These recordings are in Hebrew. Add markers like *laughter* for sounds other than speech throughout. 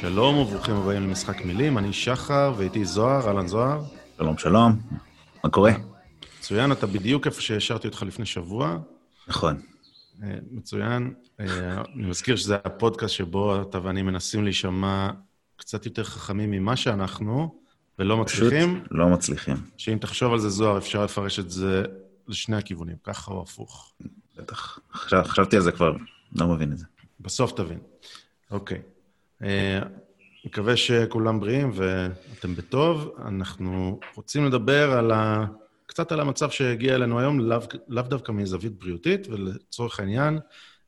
שלום וברוכים הבאים למשחק מילים, אני שחר ואיתי זוהר, אהלן זוהר. שלום, שלום. מה קורה? מצוין, אתה בדיוק איפה שהשארתי אותך לפני שבוע. נכון. אה, מצוין. אה, אני מזכיר שזה הפודקאסט שבו אתה ואני מנסים להישמע קצת יותר חכמים ממה שאנחנו, ולא פשוט מצליחים. לא מצליחים. שאם תחשוב על זה, זוהר, אפשר לפרש את זה לשני הכיוונים, ככה או הפוך. בטח. חשב, חשבתי על זה כבר, לא מבין את זה. בסוף תבין. אוקיי. אה, מקווה שכולם בריאים ואתם בטוב. אנחנו רוצים לדבר על ה... קצת על המצב שהגיע אלינו היום, לאו, לאו דווקא מזווית בריאותית, ולצורך העניין,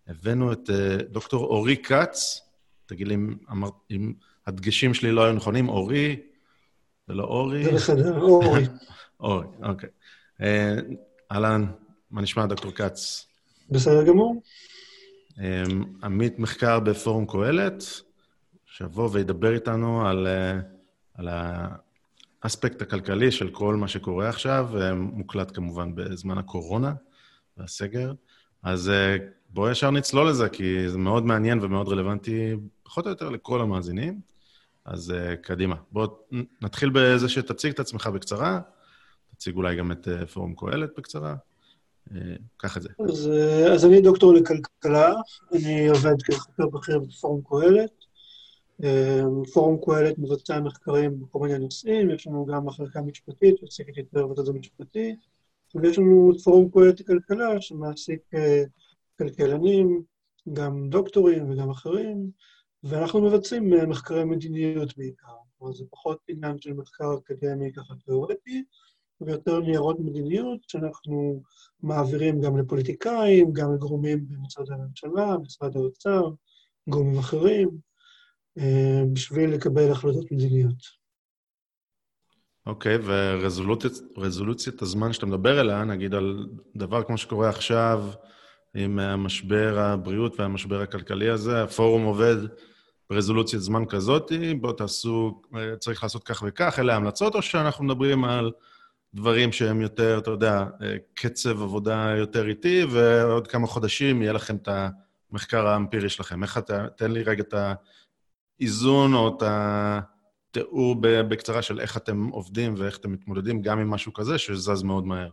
הבאנו את אה, דוקטור אורי כץ. תגיד לי אם, אמר, אם הדגשים שלי לא היו נכונים, אורי, ולא אורי. זה בסדר, אורי. *laughs* אורי, אוקיי. אה, אהלן, מה נשמע, דוקטור כץ? בסדר גמור. עמית מחקר בפורום קהלת, שיבוא וידבר איתנו על, אה, על האספקט הכלכלי של כל מה שקורה עכשיו, אה, מוקלט כמובן בזמן הקורונה והסגר. אז אה, בואו ישר נצלול לזה, כי זה מאוד מעניין ומאוד רלוונטי, פחות או יותר לכל המאזינים. אז קדימה. בואו נתחיל בזה שתציג את עצמך בקצרה, תציג אולי גם את פורום קהלת בקצרה. קח את זה. אז, אז אני דוקטור לכלכלה, אני עובד כחוקר בכיר בפורום קהלת. אה, פורום קהלת מבצע מחקרים בכל מיני נושאים, יש לנו גם מחלקה משפטית שעוסקת יותר בצד המשפטי, ויש לנו את פורום קהלת לכלכלה שמעסיק אה, כלכלנים, גם דוקטורים וגם אחרים, ואנחנו מבצעים מחקרי מדיניות בעיקר. כלומר, זה פחות עניין של מחקר אקדמי ככה תיאורטי, ויותר ניירות מדיניות שאנחנו מעבירים גם לפוליטיקאים, גם לגורמים במשרד הממשלה, משרד האוצר, גורמים אחרים, אה, בשביל לקבל החלטות מדיניות. אוקיי, okay, ורזולוציית הזמן שאתה מדבר עליה, נגיד על דבר כמו שקורה עכשיו עם המשבר הבריאות והמשבר הכלכלי הזה, הפורום עובד ברזולוציית זמן כזאת, בואו תעשו, צריך לעשות כך וכך, אלה ההמלצות, או שאנחנו מדברים על דברים שהם יותר, אתה יודע, קצב עבודה יותר איטי, ועוד כמה חודשים יהיה לכם את המחקר האמפירי שלכם. איך אתה, תן לי רגע את האיזון או את התיאור בקצרה של איך אתם עובדים ואיך אתם מתמודדים גם עם משהו כזה שזז מאוד מהר.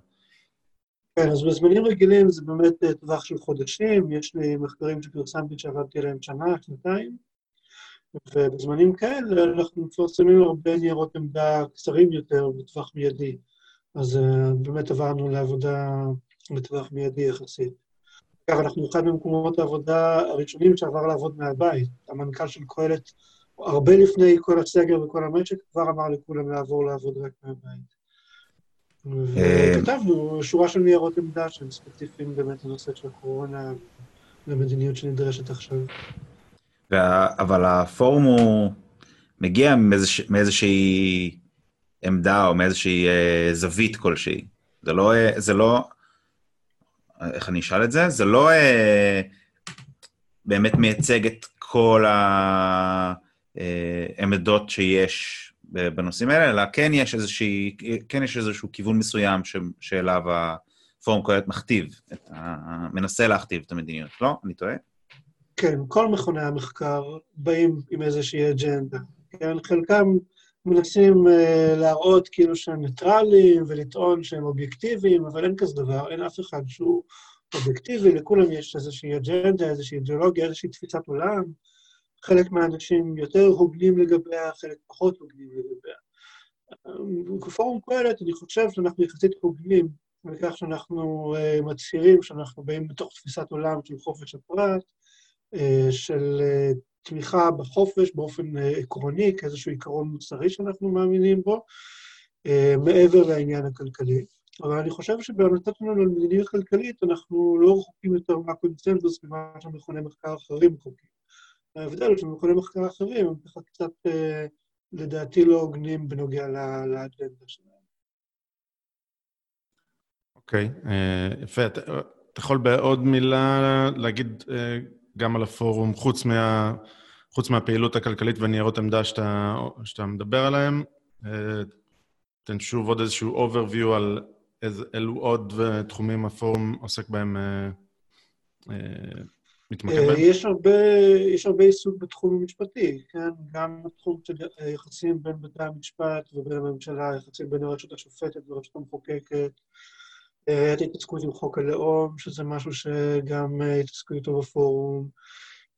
כן, אז בזמנים רגילים זה באמת טווח של חודשים, יש לי מחקרים שפרסמתי שעבדתי עליהם שנה, שנתיים, ובזמנים כאלה אנחנו מפרסמים הרבה ניירות עמדה קצרים יותר בטווח מיידי. אז uh, באמת עברנו לעבודה בטווח מיידי יחסית. אגב, אנחנו אחד ממקומות העבודה הראשונים שעבר לעבוד מהבית. המנכ"ל של קהלת, הרבה לפני כל הסגר וכל המשק, כבר אמר לכולם לעבור לעבוד רק מהבית. וכתבנו שורה של ניירות עמדה שהם ספציפיים באמת לנושא של הקורונה ומדיניות שנדרשת עכשיו. אבל הפורום הוא מגיע מאיזושהי עמדה או מאיזושהי אה, זווית כלשהי. זה לא, אה, זה לא, איך אני אשאל את זה? זה לא אה, באמת מייצג את כל העמדות אה, שיש בנושאים האלה, אלא כן יש, איזושהי, כן יש איזשהו כיוון מסוים ש, שאליו הפורום קהלת מכתיב, את ה, מנסה להכתיב את המדיניות, לא? אני טועה? כן, כל מכוני המחקר באים עם איזושהי אג'נדה. כן, חלקם מנסים uh, להראות כאילו שהם ניטרלים ולטעון שהם אובייקטיביים, אבל אין כזה דבר, אין אף אחד שהוא אובייקטיבי, לכולם יש איזושהי אג'נדה, איזושהי אידיאולוגיה, איזושהי תפיסת עולם. חלק מהאנשים יותר הוגנים לגביה, חלק פחות הוגנים לגביה. בפורום קהלת אני חושב שאנחנו יחסית הוגנים בכך שאנחנו uh, מצהירים שאנחנו באים בתוך תפיסת עולם של חופש הפרט, uh, של תמיכה בחופש באופן אה, עקרוני, כאיזשהו עיקרון מוסרי שאנחנו מאמינים בו, אה, מעבר לעניין הכלכלי. אבל אני חושב שבהמלצות שלנו על מדיניות כלכלית, אנחנו לא רחוקים יותר מהקונצנזוס ממה שמכוני מחקר אחרים רחוקים. ההבדל הוא שמכוני מחקר אחרים הם ככה קצת, אה, לדעתי, לא הוגנים בנוגע לאג'נדה שלהם. אוקיי, יפה. אתה יכול בעוד מילה להגיד גם על הפורום, חוץ, מה, חוץ מהפעילות הכלכלית וניירות עמדה שאתה, שאתה מדבר עליהם? אה, תן שוב עוד איזשהו overview על איזה, אילו עוד אה, תחומים הפורום עוסק בהם, אה, מתמקד בהם? יש הרבה, יש הרבה עיסוק בתחום המשפטי, כן? גם בתחום של היחסים בין בתי המשפט ובין הממשלה, יחסים בין הרשות השופטת והרשות המחוקקת. אה, הייתה התעסקות עם חוק הלאום, שזה משהו שגם אה, התעסקו איתו בפורום.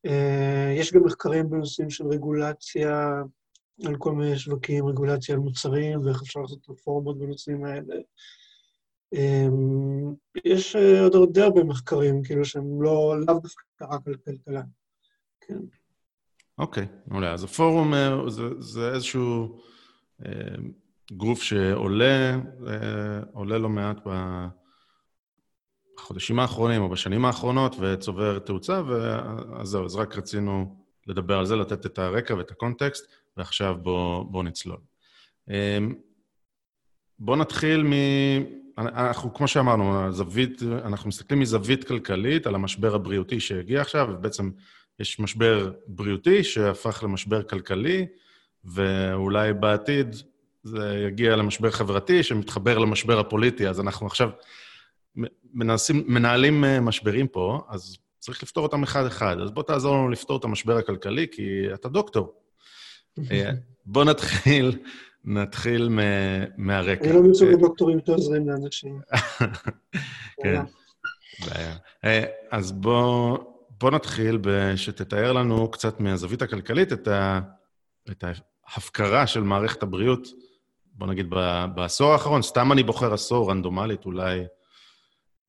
אה, יש גם מחקרים בנושאים של רגולציה על כל מיני שווקים, רגולציה על מוצרים, ואיך אפשר לעשות רפורמות בנושאים האלה. יש אה, עוד די הרבה מחקרים, כאילו, שהם לא, לאו דווקא רק על כלכלה. כן. אוקיי, מעולה. אז הפורום אה, זה, זה איזשהו אה, גוף שעולה, אה, עולה לא מעט ב- בחודשים האחרונים או בשנים האחרונות וצובר תאוצה, ו- אז זהו, אז רק רצינו לדבר על זה, לתת את הרקע ואת הקונטקסט, ועכשיו בואו בוא נצלול. אה, בואו נתחיל מ... אנחנו, כמו שאמרנו, הזווית, אנחנו מסתכלים מזווית כלכלית על המשבר הבריאותי שהגיע עכשיו, ובעצם יש משבר בריאותי שהפך למשבר כלכלי, ואולי בעתיד זה יגיע למשבר חברתי שמתחבר למשבר הפוליטי. אז אנחנו עכשיו מנסים, מנהלים אה, משברים פה, אז צריך לפתור אותם אחד-אחד. אז בוא תעזור לנו לפתור את המשבר הכלכלי, כי אתה דוקטור. *laughs* אה, בוא נתחיל, נתחיל מ- מהרקע. אני לא מצאו דוקטורים שעוזרים לאנשים. *laughs* כן, בעיה. אה, אז בוא, בוא נתחיל שתתאר לנו קצת מהזווית הכלכלית את, ה, את ההפקרה של מערכת הבריאות, בוא נגיד ב- בעשור האחרון, סתם אני בוחר עשור רנדומלית, אולי...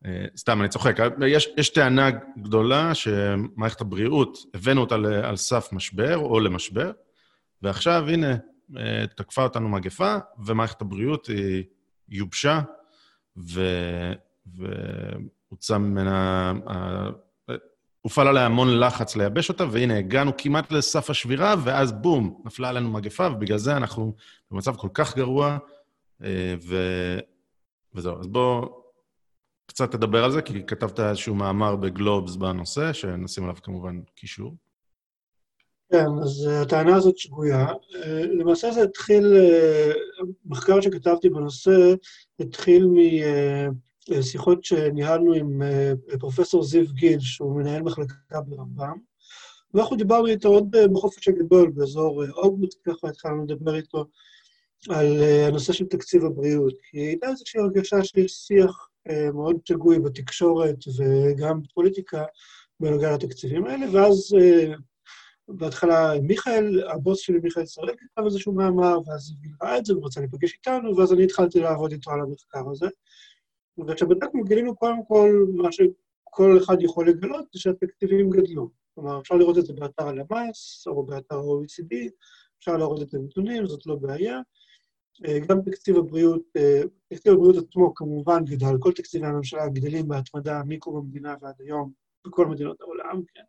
אה, סתם, אני צוחק. יש, יש טענה גדולה שמערכת הבריאות, הבאנו אותה על סף משבר או למשבר, ועכשיו, הנה, אה, תקפה אותנו מגפה, ומערכת הבריאות היא יובשה. והוצא ממנה, אה, הופעל עליה המון לחץ לייבש אותה, והנה, הגענו כמעט לסף השבירה, ואז בום, נפלה עלינו מגפה, ובגלל זה אנחנו במצב כל כך גרוע, אה, ו... וזהו. אז בוא קצת תדבר על זה, כי כתבת איזשהו מאמר בגלובס בנושא, שנשים עליו כמובן קישור. כן, אז אה, הטענה הזאת שגויה. אה, למעשה זה התחיל, אה, מחקר שכתבתי בנושא התחיל משיחות שניהלנו עם פרופסור זיו גיל, שהוא מנהל מחלקה ברמב"ם, ואנחנו דיברנו איתו עוד בחופש הגדול, באזור אוגוסט, ככה התחלנו לדבר איתו על אה, הנושא של תקציב הבריאות. כי הייתה איזושהי הרגשה שיש שיח אה, מאוד שגוי בתקשורת וגם בפוליטיקה בנוגע לתקציבים האלה, ואז אה, בהתחלה מיכאל, הבוס שלי, מיכאל שראל, כתב איזשהו מאמר, ואז הוא ראה את זה ורצה להיפגש איתנו, ואז אני התחלתי לעבוד איתו על המחקר הזה. וכשבדקנו גילינו קודם כל, מה שכל אחד יכול לגלות, זה שהתקציבים גדלו. כלומר, אפשר לראות את זה באתר הלמ"ס, או באתר ה-OECD, אפשר להראות את הנתונים, זאת לא בעיה. אה, גם תקציב הבריאות, אה, תקציב הבריאות עצמו כמובן גדל, כל תקציבי הממשלה גדלים בהתמדה מקום המדינה ועד היום, בכל מדינות העולם, כן.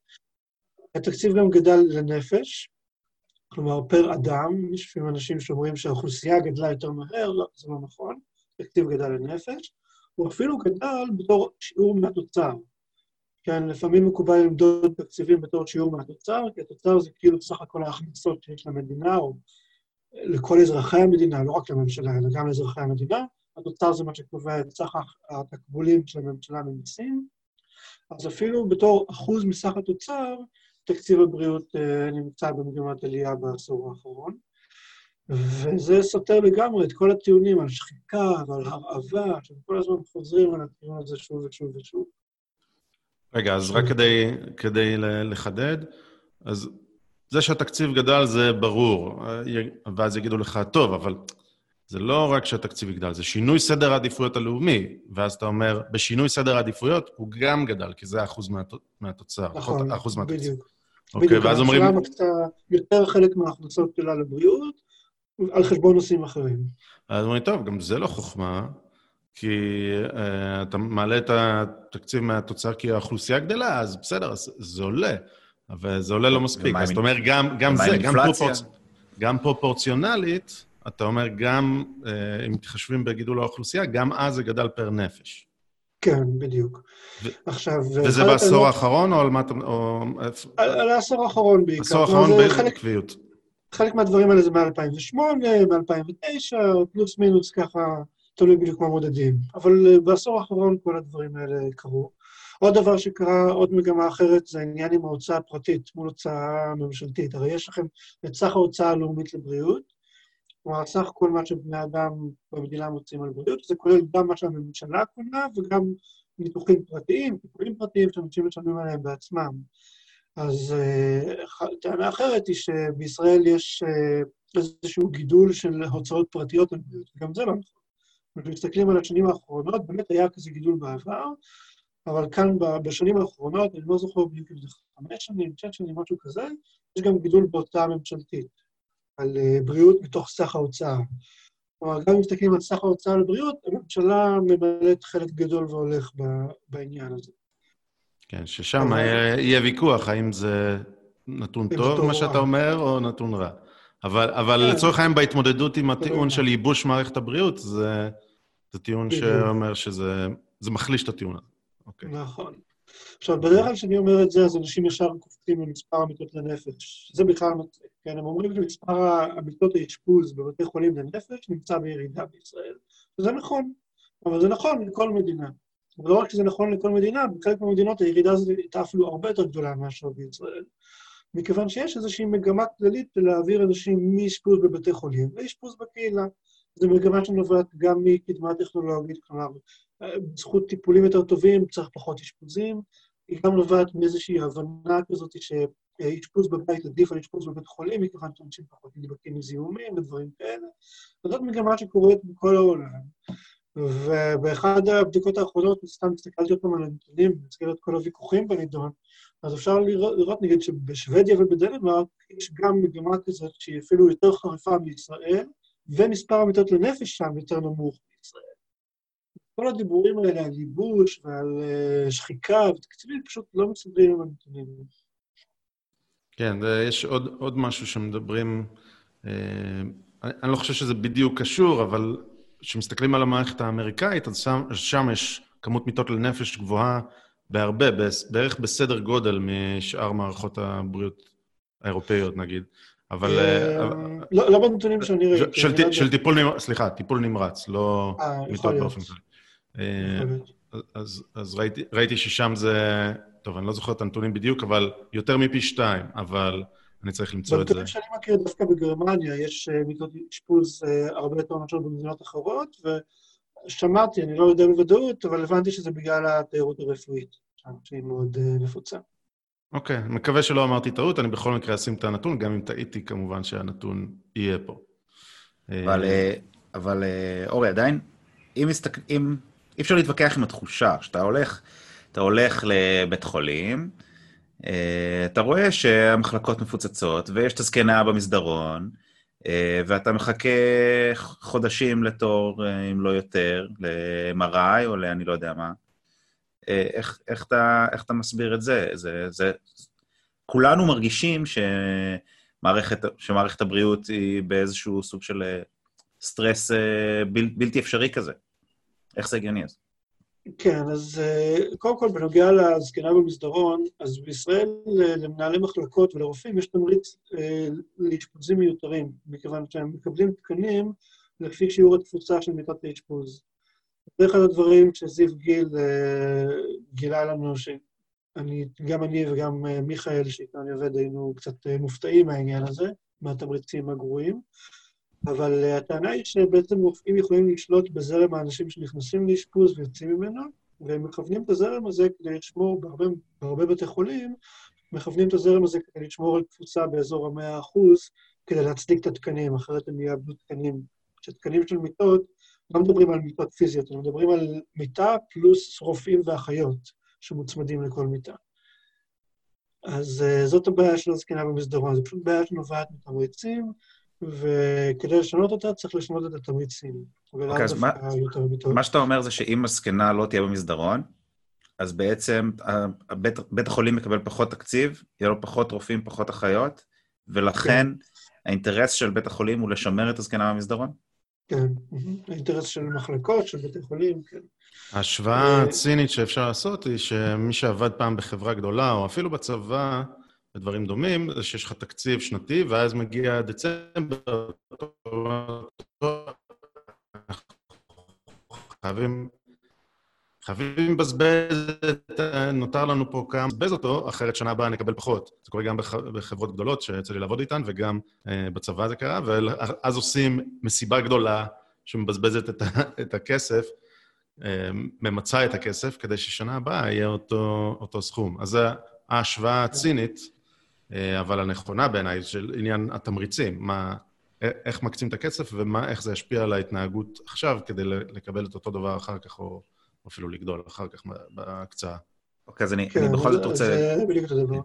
התקציב גם גדל לנפש, כלומר, פר אדם, יש לפעמים אנשים שאומרים שהאוכלוסייה גדלה יותר מהר, לא, זה לא נכון, התקציב גדל לנפש, הוא אפילו גדל בתור שיעור מהתוצר. כן, לפעמים מקובל למדוד תקציבים בתור שיעור מהתוצר, כי התוצר זה כאילו סך הכל ההכנסות שיש למדינה, או לכל אזרחי המדינה, לא רק לממשלה, אלא גם לאזרחי המדינה. התוצר זה מה שקובע את סך התקבולים של הממשלה ממיסים. אז אפילו בתור אחוז מסך התוצר, תקציב הבריאות אה, נמצא במגמת עלייה בעשור האחרון. וזה סותר לגמרי את כל הטיעונים על שחיקה ועל הרעבה, שהם כל הזמן חוזרים על הטיעון הזה שוב ושוב ושוב. רגע, אז רק כדי, כדי לחדד, אז זה שהתקציב גדל זה ברור, ואז יגידו לך, טוב, אבל זה לא רק שהתקציב יגדל, זה שינוי סדר העדיפויות הלאומי, ואז אתה אומר, בשינוי סדר העדיפויות הוא גם גדל, כי זה אחוז מהת... מהתוצר, נכון, אחוז מהתקציב. בדיוק. אוקיי, בדיוק, ואז אומרים, הממשלה מקצה יותר חלק מההכנסות שלה לבריאות, על חשבון נושאים אחרים. אז אומרים, טוב, גם זה לא חוכמה, כי uh, אתה מעלה את התקציב מהתוצר כי האוכלוסייה גדלה, אז בסדר, אז זה עולה, אבל זה עולה לא מספיק. אז אתה אומר, גם, גם זה, גם, פרופורצ... גם פרופורציונלית, אתה אומר, גם uh, אם מתחשבים בגידול האוכלוסייה, גם אז זה גדל פר נפש. כן, בדיוק. ו- עכשיו... וזה בעשור האחרון, או על מה אתה... או... על, על העשור האחרון בעיקר. העשור האחרון בקביעות. חלק מהדברים האלה זה מ-2008, מ-2009, פלוס מינוס ככה, תלוי בדיוק מה מודדים. אבל אה, בעשור האחרון כל הדברים האלה קרו. עוד דבר שקרה, עוד מגמה אחרת, זה העניין עם ההוצאה הפרטית מול הוצאה ממשלתית. הרי יש לכם את סך ההוצאה הלאומית לבריאות, כלומר, סך כל מה שבני אדם במדינה מוצאים על בריאות, זה כולל גם מה שהממשלה קונה וגם ניתוחים פרטיים, טיפולים פרטיים שאנשים משלמים עליהם בעצמם. אז uh, טענה אחרת היא שבישראל יש uh, איזשהו גידול של הוצאות פרטיות על בריאות, וגם זה לא נכון. כשמסתכלים על השנים האחרונות, באמת היה כזה גידול בעבר, אבל כאן בשנים האחרונות, אני לא זוכר בדיוק אם זה חמש שנים, שש שנים, משהו כזה, יש גם גידול בהוצאה ממשלתית. על אה, בריאות מתוך סך ההוצאה. כלומר, גם אם מסתכלים על סך ההוצאה על בריאות, הממשלה ממלאת חלק גדול והולך בעניין הזה. כן, ששם יהיה ויכוח האם זה נתון טוב, מה שאתה אומר, או נתון רע. אבל, אבל כן. לצורך העניין, בהתמודדות עם הטיעון של ייבוש מערכת הבריאות, זה, זה טיעון שאומר שזה מחליש את הטיעון הזה. אוקיי. נכון. עכשיו, בדרך כלל כשאני אומר את זה, אז אנשים ישר קופצים למספר המיטות לנפש. זה בכלל כן? הם אומרים שמספר המיטות האשפוז בבתי חולים לנפש נמצא בירידה בישראל. וזה נכון, אבל זה נכון לכל מדינה. ולא רק שזה נכון לכל מדינה, בחלק מהמדינות הירידה הזאת הייתה אפילו הרבה יותר גדולה מאשר בישראל. מכיוון שיש איזושהי מגמה כללית להעביר אנשים מאשפוז בבתי חולים לאשפוז בקהילה. זו מגמה שנובעת גם מקדמה טכנולוגית, כלומר, בזכות טיפולים יותר טובים צריך פחות אשפוזים, היא גם נובעת מאיזושהי הבנה כזאת שאשפוז בבית עדיף על אשפוז בבית חולים, מכיוון שאנשים פחות נדבקים מזיהומים ודברים כאלה. וזאת מגמה שקורית בכל העולם. ובאחד הבדיקות האחרונות, סתם הסתכלתי עוד פעם על הנתונים, במסגרת כל הוויכוחים בנידון, אז אפשר לראות, לראות נגיד שבשוודיה ובדנמרק יש גם מגמה כזאת שהיא אפילו יותר חריפה מישראל, ומספר המיטות לנפש שם יותר נמוך. כל הדיבורים האלה על ייבוש ועל uh, שחיקה ותקציבים פשוט לא מסתדרים עם הנתונים. כן, יש עוד, עוד משהו שמדברים, אה, אני, לא חושב שזה בדיוק קשור, אבל כשמסתכלים על המערכת האמריקאית, אז שם, שם יש כמות מיטות לנפש גבוהה בהרבה, בערך בסדר גודל משאר מערכות הבריאות האירופאיות, נגיד. אבל... אה, אה, לא, לא בנתונים שאני ראיתי. של טיפול נמרץ, סליחה, טיפול נמרץ, לא מיטות באופן כללי. אז, אז ראיתי, ראיתי ששם זה, טוב, אני לא זוכר את הנתונים בדיוק, אבל יותר מפי שתיים, אבל אני צריך למצוא את זה. בנתונים שאני מכיר, דווקא בגרמניה יש אה, מיטות אשפוז אה, הרבה יותר מאשר במדינות אחרות, ושמעתי, אני לא יודע בוודאות, אבל הבנתי שזה בגלל התיירות הרפואית, שהיא מאוד אה, נפוצה. אוקיי, okay, מקווה שלא אמרתי טעות, אני בכל מקרה אשים את הנתון, גם אם טעיתי, כמובן שהנתון יהיה פה. אבל, אבל אורי, עדיין, אם, מסתכל, אם אי אפשר להתווכח עם התחושה. כשאתה הולך, אתה הולך לבית חולים, אה, אתה רואה שהמחלקות מפוצצות, ויש את הזקנה במסדרון, אה, ואתה מחכה חודשים לתור, אה, אם לא יותר, ל-MRI או לאני לא יודע מה. איך, איך, אתה, איך אתה מסביר את זה? זה, זה... כולנו מרגישים שמערכת, שמערכת הבריאות היא באיזשהו סוג של סטרס בל, בלתי אפשרי כזה. איך זה הגיוני אז? כן, אז אה, קודם כל, בנוגע לזקנה במסדרון, אז בישראל למנהלי מחלקות ולרופאים יש תמריץ אה, לאשפוזים מיותרים, מכיוון שהם מקבלים תקנים לפי שיעור התפוצה של מיטות האשפוז. זה אחד הדברים שזיו גיל אה, גילה לנו, שגם אני וגם מיכאל, שאיתו אני עובד, היינו קצת מופתעים מהעניין הזה, מהתמריצים הגרועים. אבל uh, הטענה היא שבעצם רופאים יכולים לשלוט בזרם האנשים שנכנסים לאשפוז ויוצאים ממנו, והם מכוונים את הזרם הזה כדי לשמור, בהרבה, בהרבה בתי חולים, מכוונים את הזרם הזה כדי לשמור על תפוצה באזור המאה אחוז, כדי להצדיק את התקנים, אחרת הם יאבדו תקנים. שתקנים של מיטות, לא מדברים על מיטות פיזיות, הם מדברים על מיטה פלוס רופאים ואחיות שמוצמדים לכל מיטה. אז uh, זאת הבעיה של הזקנה במסדרון, זו פשוט בעיה שנובעת מתמריצים, וכדי לשנות אותה צריך לשנות את התמריצים. אוקיי, אז מה-. מה שאתה אומר זה שאם הזקנה לא תהיה במסדרון, אז בעצם הבית, בית החולים מקבל פחות תקציב, יהיה לו פחות רופאים, פחות אחיות, ולכן האינטרס של בית החולים הוא לשמר את הזקנה במסדרון? כן. האינטרס של מחלקות, של בתי חולים, כן. ההשוואה אה, הצינית שאפשר לעשות היא שמי שעבד פעם בחברה גדולה, או אפילו בצבא, בדברים דומים, זה שיש לך תקציב שנתי, ואז מגיע דצמבר, חייבים, חייבים לבזבז, את נותר לנו פה כמה, לבזבז אותו, אחרת שנה הבאה נקבל פחות. זה קורה גם בח- בחברות גדולות שיצא לי לעבוד איתן, וגם אה, בצבא זה קרה, ואז עושים מסיבה גדולה שמבזבזת את, ה- את הכסף, אה, ממצה את הכסף, כדי ששנה הבאה יהיה אותו, אותו סכום. אז ההשוואה הצינית, אבל הנכונה בעיניי, של עניין התמריצים, מה, איך מקצים את הכסף ואיך זה ישפיע על ההתנהגות עכשיו, כדי לקבל את אותו דבר אחר כך, או אפילו לגדול אחר כך בהקצאה. אוקיי, אז אני, כן, אני בכל זאת רוצה... זה בדיוק אותו דבר.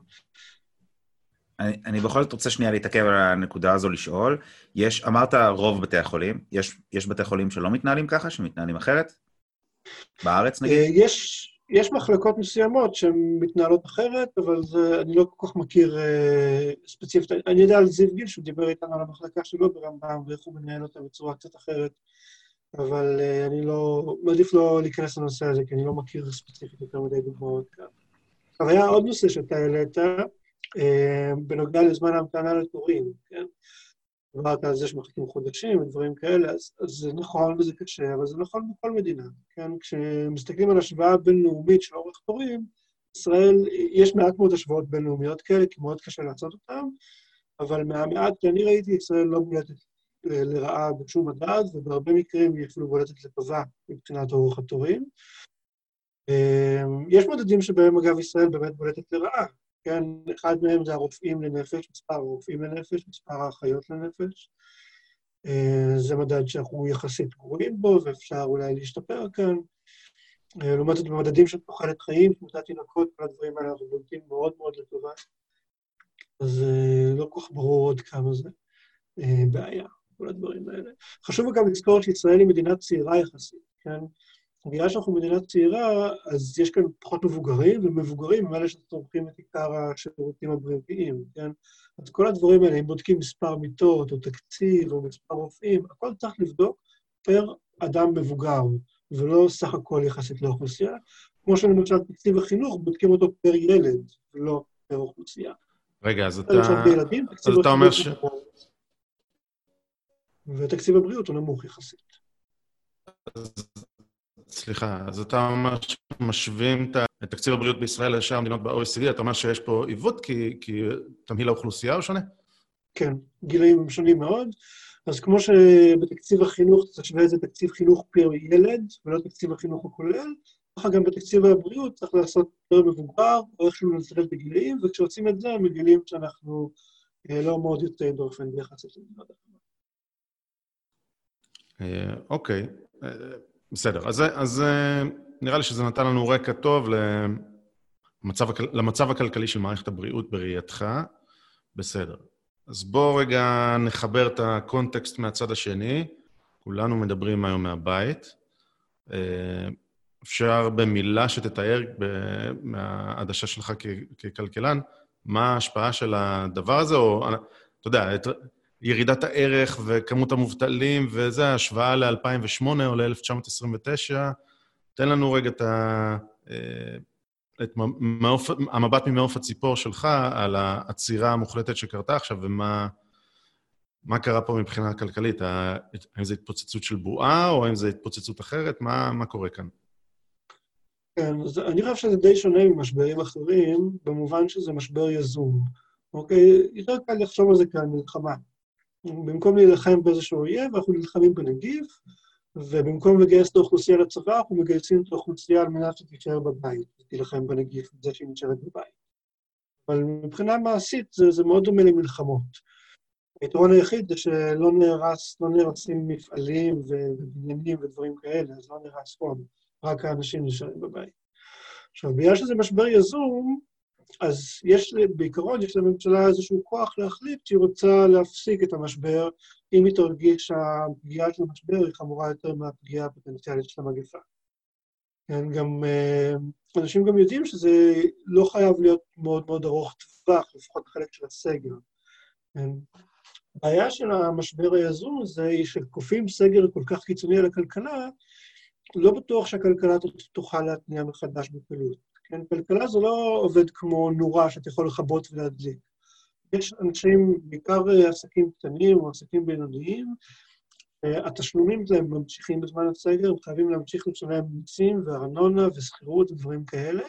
אני, אני בכל זאת רוצה שנייה להתעכב על הנקודה הזו לשאול. יש, אמרת רוב בתי החולים, יש, יש בתי חולים שלא מתנהלים ככה, שמתנהלים אחרת? בארץ נגיד? אה, יש, יש מחלקות מסוימות שהן מתנהלות אחרת, אבל זה, אני לא כל כך מכיר אה, ספציפית. אני יודע על זיו גיל, שהוא דיבר איתנו על המחלקה שלו ברמב"ם, ואיך הוא מנהל אותה בצורה קצת אחרת, אבל אה, אני לא, מעדיף לא להיכנס לנושא הזה, כי אני לא מכיר ספציפית יותר מדי דוגמאות כאן. אבל היה עוד נושא שאתה העלית, אה, בנוגע לזמן ההמתנה לתורים, כן? דיברת על זה שמחכים חודשים ודברים כאלה, אז, זה נכון וזה קשה, אבל זה נכון בכל מדינה, כן? כשמסתכלים על השוואה בינלאומית של אורך תורים, ישראל, יש מעט מאוד השוואות בינלאומיות כאלה, כי מאוד קשה לעשות אותן, אבל מהמעט שאני ראיתי, ישראל לא בולטת לרעה בשום מדד, ובהרבה מקרים היא אפילו בולטת לטובה מבחינת אורך התורים. אמ, יש מדדים שבהם, אגב, ישראל באמת בולטת לרעה, כן? אחד מהם זה הרופאים לנפש, מספר הרופאים לנפש, מספר האחיות לנפש. אה, זה מדד שאנחנו יחסית גרועים בו, ואפשר אולי להשתפר כאן. אה, לעומת זאת, במדדים של תוחלת חיים, תמותת תינוקות, כל הדברים האלה אנחנו בולטים מאוד מאוד לטובה. אז אה, לא כל כך ברור עוד כמה זה בעיה, כל הדברים האלה. חשוב גם לזכור שישראל היא מדינה צעירה יחסית, כן? בגלל שאנחנו מדינה צעירה, אז יש כאן פחות מבוגרים, ומבוגרים הם אלה שצורכים את עיקר השירותים הבריאותיים, כן? אז כל הדברים האלה, אם בודקים מספר מיטות, או תקציב, או מספר רופאים, הכל צריך לבדוק פר אדם מבוגר, ולא סך הכל יחסית לאוכלוסייה. כמו שלמשל תקציב החינוך, בודקים אותו פר ילד, ולא פר אוכלוסייה. רגע, אז אתה... למשל בילדים, תקציב אז אתה אומר ש-. ותקציב הבריאות הוא נמוך יחסית. סליחה, אז אתה אומר שמשווים את את תקציב הבריאות בישראל לשאר המדינות ב-OECD, אתה אומר שיש פה עיוות כי, כי תמהיל האוכלוסייה הוא שונה? כן, גילאים שונים מאוד. אז כמו שבתקציב החינוך אתה תשווה את זה תקציב חינוך פר ילד, ולא תקציב החינוך הכולל, ככה גם בתקציב הבריאות צריך לעשות פר מבוגר, או איכשהו לצרף בגילאים, וכשעושים את זה, מגלים שאנחנו אה, לא מאוד יוצאי דופן ביחס למדינות אחרות. אה, אוקיי, אה, בסדר. אז, אז אה, נראה לי שזה נתן לנו רקע טוב למצב, למצב הכלכלי של מערכת הבריאות בראייתך. בסדר. אז בואו רגע נחבר את הקונטקסט מהצד השני. כולנו מדברים היום מהבית. אה, אפשר במילה שתתאר מהעדשה שלך ככלכלן, מה ההשפעה של הדבר הזה, או, אתה יודע, ירידת הערך וכמות המובטלים, וזה ההשוואה ל-2008 או ל-1929. תן לנו רגע את, ה, אה, את מעוף, המבט ממעוף הציפור שלך על העצירה המוחלטת שקרתה עכשיו, ומה מה קרה פה מבחינה כלכלית. האם זו התפוצצות של בועה, או האם זו התפוצצות אחרת? מה, מה קורה כאן? כן, אז אני חושב שזה די שונה ממשברים אחרים, במובן שזה משבר יזום. אוקיי? יותר קל לחשוב על זה כעל מלחמה. במקום להילחם באיזשהו אויב, אנחנו נלחמים בנגיף, ובמקום לגייס את האוכלוסייה לצבא, אנחנו מגייסים את האוכלוסייה על מנת שתישאר בבית, ותילחם בנגיף, בזה שהיא נשארת בבית. אבל מבחינה מעשית זה, זה מאוד דומה למלחמות. היתרון היחיד זה שלא נהרס, לא נהרסים מפעלים ובניינים ודברים כאלה, אז לא נהרס הון, רק האנשים נשארים בבית. עכשיו, בגלל שזה משבר יזום, אז יש, בעיקרון, יש לממשלה איזשהו כוח להחליט שהיא רוצה להפסיק את המשבר, אם היא תרגיש שהפגיעה של המשבר היא חמורה יותר מהפגיעה הפוטנציאלית של המגפה. כן, גם, אה, אנשים גם יודעים שזה לא חייב להיות מאוד מאוד ארוך טווח, לפחות בחלק של הסגר. כן. הבעיה של המשבר היזום היא שכופים סגר כל כך קיצוני על הכלכלה, לא בטוח שהכלכלה תוכל להתניע מחדש בקלות. כן, כלכלה זה לא עובד כמו נורה שאתה יכול לכבות ולהדליק. יש אנשים, בעיקר עסקים קטנים או עסקים בינוניים, התשלומים שלהם ממשיכים בזמן הסגר, הם חייבים להמשיך לשלם מיסים וארנונה ושכירות ודברים כאלה,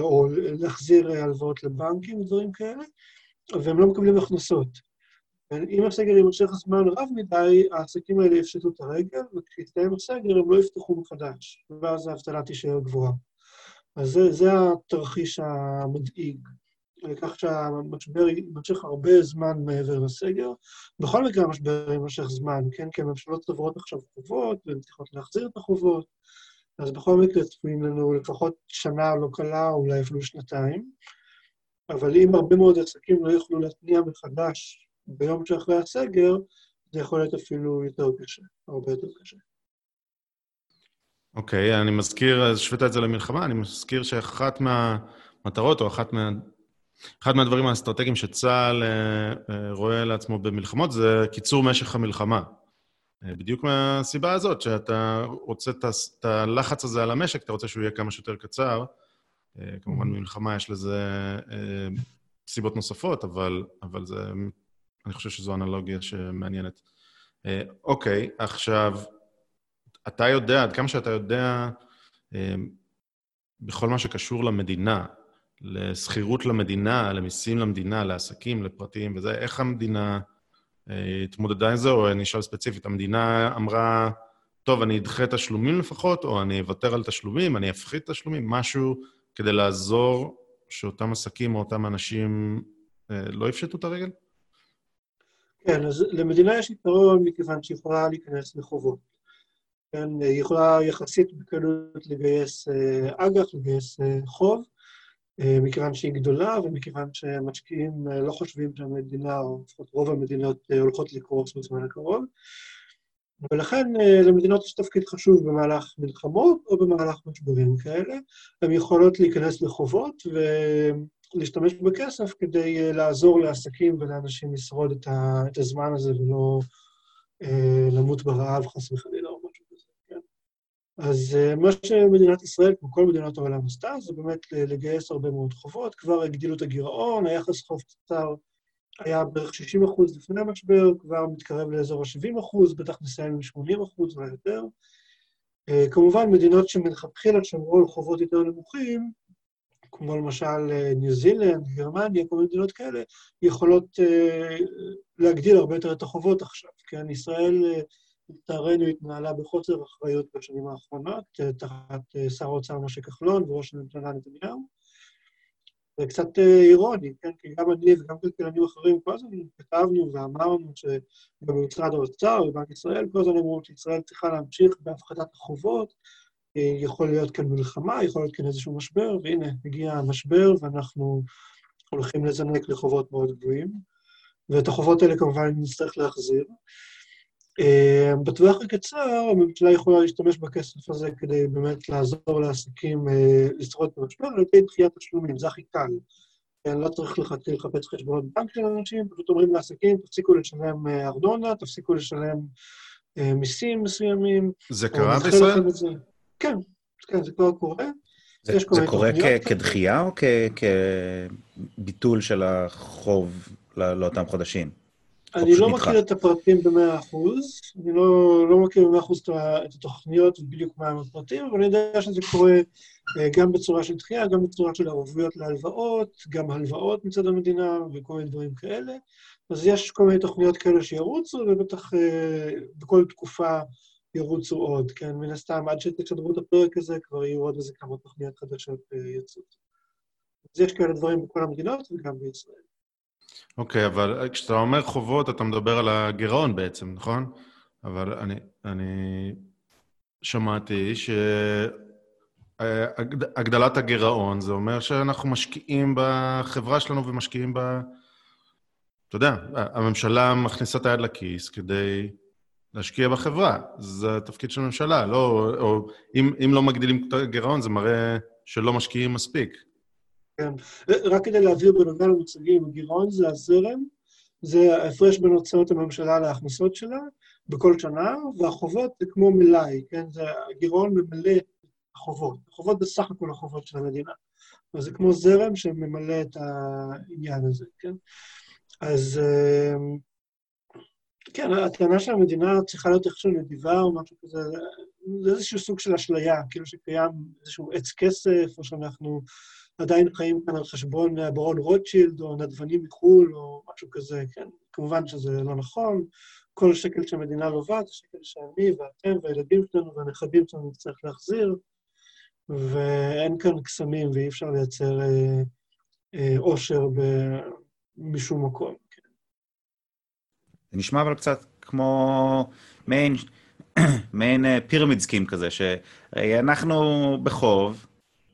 או להחזיר הלוואות לבנקים ודברים כאלה, והם לא מקבלים הכנסות. אם הסגר יימשך זמן רב מדי, העסקים האלה יפשטו את הרגל, וכשיסתיים הסגר הם לא יפתחו מחדש, ואז האבטלה תישאר גבוהה. אז זה, זה התרחיש המדאיג, לכך שהמשבר יימשך הרבה זמן מעבר לסגר. בכל מקרה המשבר יימשך זמן, כן? כי הממשלות צוברות עכשיו חובות, והן צריכות להחזיר את החובות, אז בכל מקרה צפויים לנו לפחות שנה לא קלה, אולי אפילו שנתיים. אבל אם הרבה מאוד עסקים לא יוכלו להתניע מחדש ביום שאחרי הסגר, זה יכול להיות אפילו יותר קשה, הרבה יותר קשה. אוקיי, okay, אני מזכיר, השווית את זה למלחמה, אני מזכיר שאחת מהמטרות, או אחת מה... אחד מהדברים האסטרטגיים שצה"ל אה, אה, רואה לעצמו במלחמות זה קיצור משך המלחמה. אה, בדיוק מהסיבה הזאת, שאתה רוצה את הלחץ הזה על המשק, אתה רוצה שהוא יהיה כמה שיותר קצר. כמובן, במלחמה יש לזה סיבות נוספות, אבל, אבל זה, אני חושב שזו אנלוגיה שמעניינת. אוקיי, עכשיו, אתה יודע, עד כמה שאתה יודע, בכל מה שקשור למדינה, לשכירות למדינה, למיסים למדינה, לעסקים, לפרטיים וזה, איך המדינה אה, התמודדה עם זה, או אני אשאל ספציפית, המדינה אמרה, טוב, אני אדחה תשלומים לפחות, או אני אוותר על תשלומים, אני אפחית תשלומים, משהו כדי לעזור שאותם עסקים או אותם אנשים אה, לא יפשטו את הרגל? כן, אז למדינה יש יתרון מכיוון שהיא יכולה להיכנס לחובות. כן, היא יכולה יחסית בקלות לגייס אה, אג"ח, לגייס חוב, אה, מכיוון שהיא גדולה ומכיוון שמשקיעים אה, לא חושבים שהמדינה, או לפחות רוב המדינות, אה, הולכות לקרוס בזמן הקרוב. ולכן למדינות יש תפקיד חשוב במהלך מלחמות או במהלך משברים כאלה. הן יכולות להיכנס לחובות ולהשתמש בכסף כדי לעזור לעסקים ולאנשים לשרוד את הזמן הזה ולא למות ברעב, חס וחלילה, אז אה, מה שמדינת ישראל, כמו כל מדינות העולם עשתה, זה באמת לגייס הרבה מאוד חובות. כבר הגדילו את הגירעון, היחס חוב תוצר היה בערך 60 אחוז לפני המשבר, כבר מתקרב לאזור ה-70 אחוז, בטח נסיים עם 80 אחוז, אולי יותר. אה, כמובן, מדינות שמלכתחילה שמרו על חובות יותר נמוכים, כמו למשל אה, ניו זילנד, גרמניה, כל מיני מדינות כאלה, יכולות להגדיל הרבה יותר את החובות עכשיו. כן, ישראל לצערנו התנהלה בחוסר אחריות בשנים האחרונות, אה, תחת אה, שר האוצר משה כחלון וראש הממשלה נתניהו. זה קצת אה, אירוני, כן? כי גם אני וגם כלכלנים אחרים כל הזמן כתבנו ואמרנו שגם במשרד האוצר ובנק ישראל כל הזמן אמרו שישראל צריכה להמשיך בהפחתת החובות, יכול להיות כאן מלחמה, יכול להיות כאן איזשהו משבר, והנה, הגיע המשבר ואנחנו הולכים לזנק לחובות מאוד גבוהים, ואת החובות האלה כמובן נצטרך להחזיר. אה, בטווח הקצר הממשלה יכולה להשתמש בכסף הזה כדי באמת לעזור לעסקים אה, לשרוד את המשבר על ידי דחיית תשלומים, זה הכי קל. כן, לא צריך לחפש חשבונות בנק של אנשים, פשוט אומרים לעסקים, תפסיקו לשלם אה, ארנונה, תפסיקו לשלם מיסים מסוימים. זה קרה בישראל? כן, כן, זה כבר קורה. זה, זה קורה כדחייה או כביטול של החוב לאותם חודשים? אני לא מכיר את הפרטים במאה אחוז, אני לא, לא מכיר במאה אחוז את התוכניות ובדיוק מה הם הפרטים, אבל אני יודע שזה קורה אה, גם בצורה של דחייה, גם בצורה של ערבויות להלוואות, גם הלוואות מצד המדינה וכל מיני דברים כאלה. אז יש כל מיני תוכניות כאלה שירוצו, ובטח אה, בכל תקופה ירוצו עוד, כן? מן הסתם, עד שתשדרו את הפרק הזה, כבר יהיו עוד איזה כמה תוכניות חדשות אה, יצאות. אז יש כאלה דברים בכל המדינות וגם בישראל. אוקיי, okay, אבל כשאתה אומר חובות, אתה מדבר על הגירעון בעצם, נכון? אבל אני, אני שמעתי אה, הגד- הגדלת הגירעון, זה אומר שאנחנו משקיעים בחברה שלנו ומשקיעים ב... אתה יודע, הממשלה מכניסה את היד לכיס כדי להשקיע בחברה. זה התפקיד של הממשלה, לא... או אם, אם לא מגדילים את הגירעון, זה מראה שלא משקיעים מספיק. רק כדי להבהיר בנוגע למוצגים, הגירעון זה הזרם, זה ההפרש בין הוצאות הממשלה להכנסות שלה בכל שנה, והחובות זה כמו מלאי, כן? זה הגירעון ממלא את החובות. החובות זה סך הכל החובות של המדינה. אז זה כמו זרם שממלא את העניין הזה, כן? אז אמ, כן, הטענה שהמדינה צריכה להיות איכשהו נדיבה או משהו כזה, זה איזשהו סוג של אשליה, כאילו שקיים איזשהו עץ כסף, או שאנחנו עדיין חיים כאן על חשבון הברון רוטשילד, או נדבנים מחו"ל, או משהו כזה, כן? כמובן שזה לא נכון. כל שקל שהמדינה לובעת, זה שקל שאני ואתם והילדים שלנו והנכדים שלנו נצטרך להחזיר, ואין כאן קסמים ואי אפשר לייצר אה, אה, משום מקום. כן. זה נשמע אבל קצת כמו מעין, *coughs* מעין פירמיד סקים כזה, שהרי אנחנו בחוב,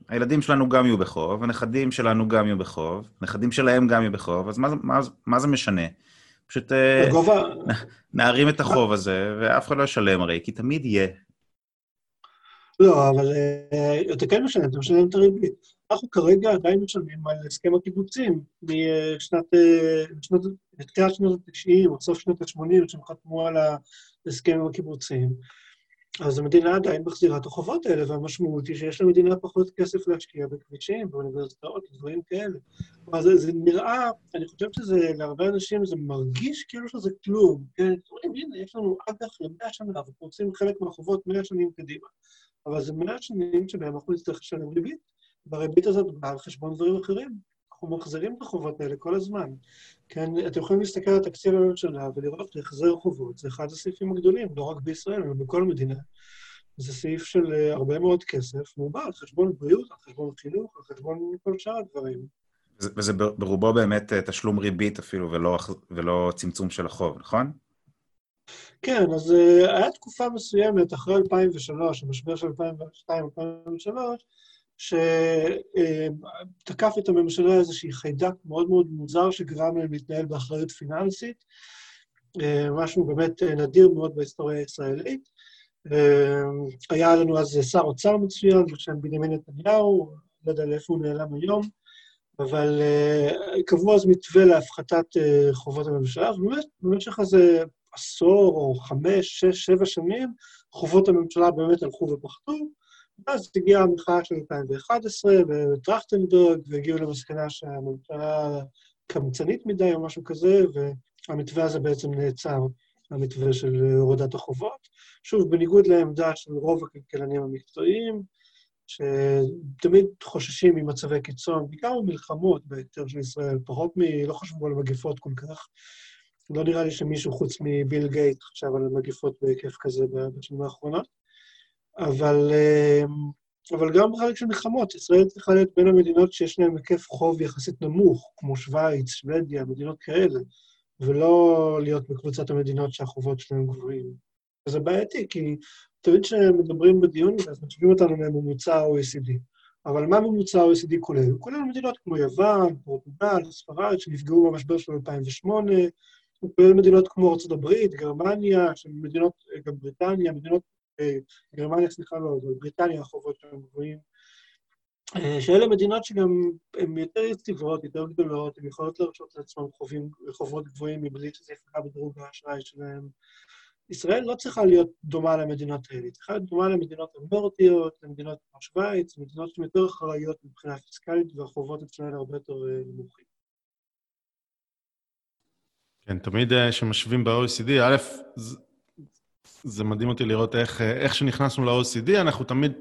הילדים שלנו גם יהיו בחוב, הנכדים שלנו גם יהיו בחוב, הנכדים שלהם גם יהיו בחוב, אז מה, מה, מה זה משנה? פשוט אה, הגובה, נערים את החוב הזה, ואף אחד לא ישלם הרי, כי תמיד יהיה. לא, אבל אה, אתה כן משלם, אתה משלם את הריבית. אנחנו כרגע עדיין משלמים על הסכם הקיבוצים משנת, אה, משנות, תחילת שנות ה-90 או סוף שנות ה-80, שהם חתמו על ההסכם עם הקיבוצים. אז המדינה עדיין מחזירה את החובות האלה, והמשמעות היא שיש למדינה פחות כסף להשקיע בכבישים, באוניברסיטאות, דברים כאלה. כלומר, זה, זה נראה, אני חושבת שזה, להרבה אנשים זה מרגיש כאילו שזה כלום. כן, אומרים, הנה, יש לנו אג"ח למאה שנה, ואנחנו רוצים חלק מהחובות מאה שנים קדימה. אבל זה מאה שנים שבהם אנחנו נצטרך לשלם ריבית, והריבית הזאת באה על חשבון דברים אחרים. אנחנו מחזירים את החובות האלה כל הזמן. כן, אתם יכולים להסתכל על תקציב הממשלה ולראות החזר חובות, זה אחד הסעיפים הגדולים, לא רק בישראל, אלא בכל מדינה. זה סעיף של אה, הרבה מאוד כסף, והוא בא על חשבון בריאות, על חשבון חינוך, על חשבון כל שאר הדברים. וזה, וזה בר- ברובו באמת אה, תשלום ריבית אפילו, ולא, ולא צמצום של החוב, נכון? כן, אז uh, היה תקופה מסוימת, אחרי 2003, המשבר של 2002-2003, שתקף את הממשלה איזושהי חיידק מאוד מאוד מוזר שגרם להם להתנהל באחריות פיננסית, אה, משהו באמת אה, נדיר מאוד בהיסטוריה הישראלית. אה, היה לנו אז שר אוצר מצוין בשם בנימין נתניהו, לא יודע לאיפה הוא נעלם היום, אבל קבעו אז מתווה להפחתת חובות הממשלה, ובאמת, במשך איזה עשור או חמש, שש, שבע שנים, חובות הממשלה באמת הלכו ופחתו, ואז הגיעה המחאה של 2011 וטרכטנברג, והגיעו למסקנה שהממשלה קמצנית מדי או משהו כזה, והמתווה הזה בעצם נעצר, המתווה של הורדת החובות. שוב, בניגוד לעמדה של רוב הכלכלנים המקצועיים, שתמיד חוששים ממצבי קיצון, בעיקר במלחמות בהקשר של ישראל, פחות מ... לא חשבו על מגפות כל כך. לא נראה לי שמישהו חוץ מביל גייט חשב על מגפות בהיקף כזה בשנים האחרונות. אבל, אה, אבל גם בחלק של מלחמות, ישראל צריכה להיות בין המדינות שיש להן היקף חוב יחסית נמוך, כמו שווייץ, שוודיה, מדינות כאלה, ולא להיות בקבוצת המדינות שהחובות שלהן גבוהים. וזה בעייתי, כי תמיד כשמדברים בדיון אז משווים אותנו לממוצע ה-OECD. אבל מה ממוצע ה-OECD כולל? הוא כולל מדינות כמו יוון, פורטוגל, ספרד, שנפגעו במשבר של 2008, הוא כולל מדינות כמו ארה"ב, גרמניה, מדינות, גם בריטניה, מדינות, גרמניה, סליחה, לא, אבל בריטניה החובות שלהם גבוהים. אה, שאלה מדינות שגם הן יותר יציבות, יותר גדולות, הן יכולות להרשות לעצמן חובות גבוהים מבלי שזה יפגע בדירוג האשראי שלהם. ישראל לא צריכה להיות דומה למדינות האלה, היא צריכה להיות דומה למדינות הנורדיות, למדינות כמו שווייץ, מדינות שהן יותר אחראיות מבחינה פיסקלית, והחובות אצלנו הרבה יותר אה, נמוכים. כן, תמיד אה, כשמשווים ב-OECD, א', זה, מדהים אותי לראות איך, איך שנכנסנו ל-OECD, אנחנו תמיד,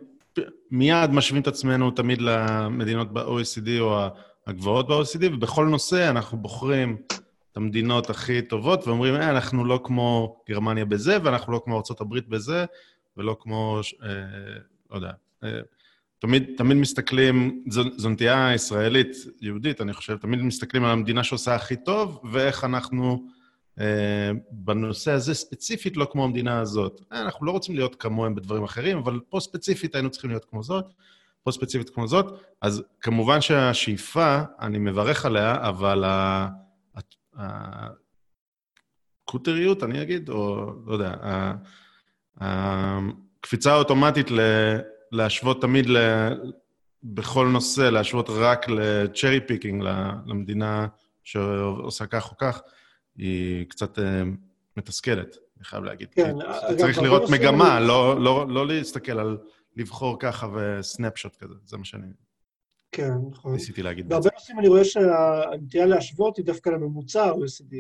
מיד משווים את עצמנו תמיד למדינות ב-OECD או הגבוהות ב-OECD, ובכל נושא אנחנו בוחרים את המדינות הכי טובות ואומרים, אה, אנחנו לא כמו גרמניה בזה, ואנחנו לא כמו ארה"ב בזה, ולא כמו, אה, לא יודע. אה, תמיד, תמיד מסתכלים, זו, נטייה ישראלית, יהודית, אני חושב, תמיד מסתכלים על המדינה שעושה הכי טוב, ואיך אנחנו בנושא הזה ספציפית לא כמו המדינה הזאת. אה, אנחנו לא רוצים להיות כמוהם בדברים אחרים, אבל פה ספציפית היינו צריכים להיות כמו זאת. פה ספציפית כמו זאת, אז כמובן שהשאיפה, אני מברך עליה, אבל הקוטריות, אני אגיד, או לא יודע, הקפיצה האוטומטית ל- להשוות תמיד ל... בכל נושא, להשוות רק ל cherry picking, למדינה שעושה כך או כך, היא קצת אה, מתסכלת, אני חייב להגיד. כן, אגב, צריך בהרבה לראות נושאים מגמה, לא, לא, לא להסתכל על לבחור ככה ו snapshot כזה, זה מה שאני כן, נכון. ניסיתי להגיד. בהרבה נושאים אני רואה שהנטייה להשוות היא דווקא לממוצע ה-OECD,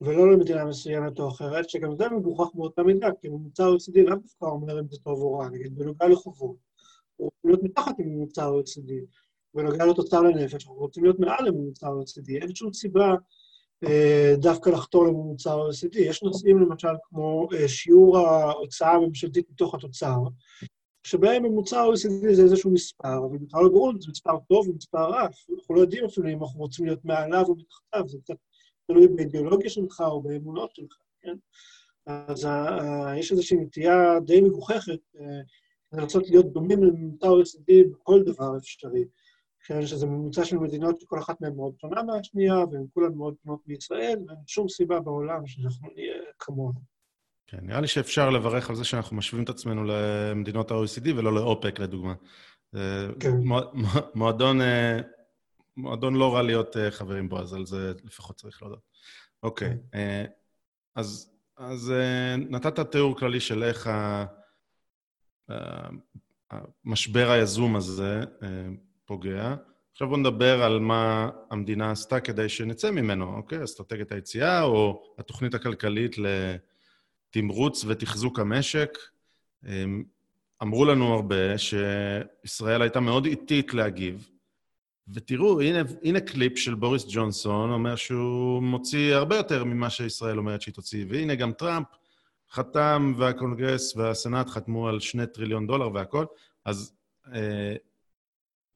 ולא למדינה מסוימת או אחרת, שגם זה מגוחך באותה מידה, כי ממוצע ה-OECD לאו דווקא אומר אם זה טוב או רע, נגיד בנוגע לחובות. אנחנו רוצים להיות מתחת לממוצע ה-OECD, בנוגע לתוצר לנפש, אנחנו רוצים להיות מעל לממוצע ה-OECD. אין שום סיבה אה, דווקא לחתור לממוצע ה-OECD. יש נושאים למשל כמו אה, שיעור ההוצאה הממשלתית מתוך התוצר, שבהם ממוצע ה-OECD זה איזשהו מספר, אבל בכלל לא ברור אם זה מספר טוב או מספר רע, אנחנו לא יודעים אפילו אם אנחנו רוצים להיות מעליו או מתחתיו, זה קצת תלוי באידיאולוגיה שלך או באמונות שלך, כן? אז ה- ה- יש איזושהי נטייה די מגוחכת אה, לנסות להיות דומים לממוצע ה-OECD בכל דבר אפשרי. כן, שזה ממוצע של מדינות שכל אחת מהן מאוד שונה מהשנייה, והן כולן מאוד שונות מישראל, ואין שום סיבה בעולם שאנחנו נהיה כמוהן. כן, נראה לי שאפשר לברך על זה שאנחנו משווים את עצמנו למדינות ה-OECD ולא לאופק, לדוגמה. זה כן. מוע- מוע- מועדון, אה, מועדון לא רע להיות אה, חברים בו, אז על זה לפחות צריך להודות. אוקיי, אה, אז, אז נתת תיאור כללי של איך המשבר היזום הזה פוגע. עכשיו בואו נדבר על מה המדינה עשתה כדי שנצא ממנו, אוקיי? אסטרטגיית היציאה או התוכנית הכלכלית לתמרוץ ותחזוק המשק. אמ, אמרו לנו הרבה שישראל הייתה מאוד איטית להגיב, ותראו, הנה, הנה קליפ של בוריס ג'ונסון, אומר שהוא מוציא הרבה יותר ממה שישראל אומרת שהיא תוציא, והנה גם טראמפ חתם, והקונגרס והסנאט חתמו על שני טריליון דולר והכל, אז אה,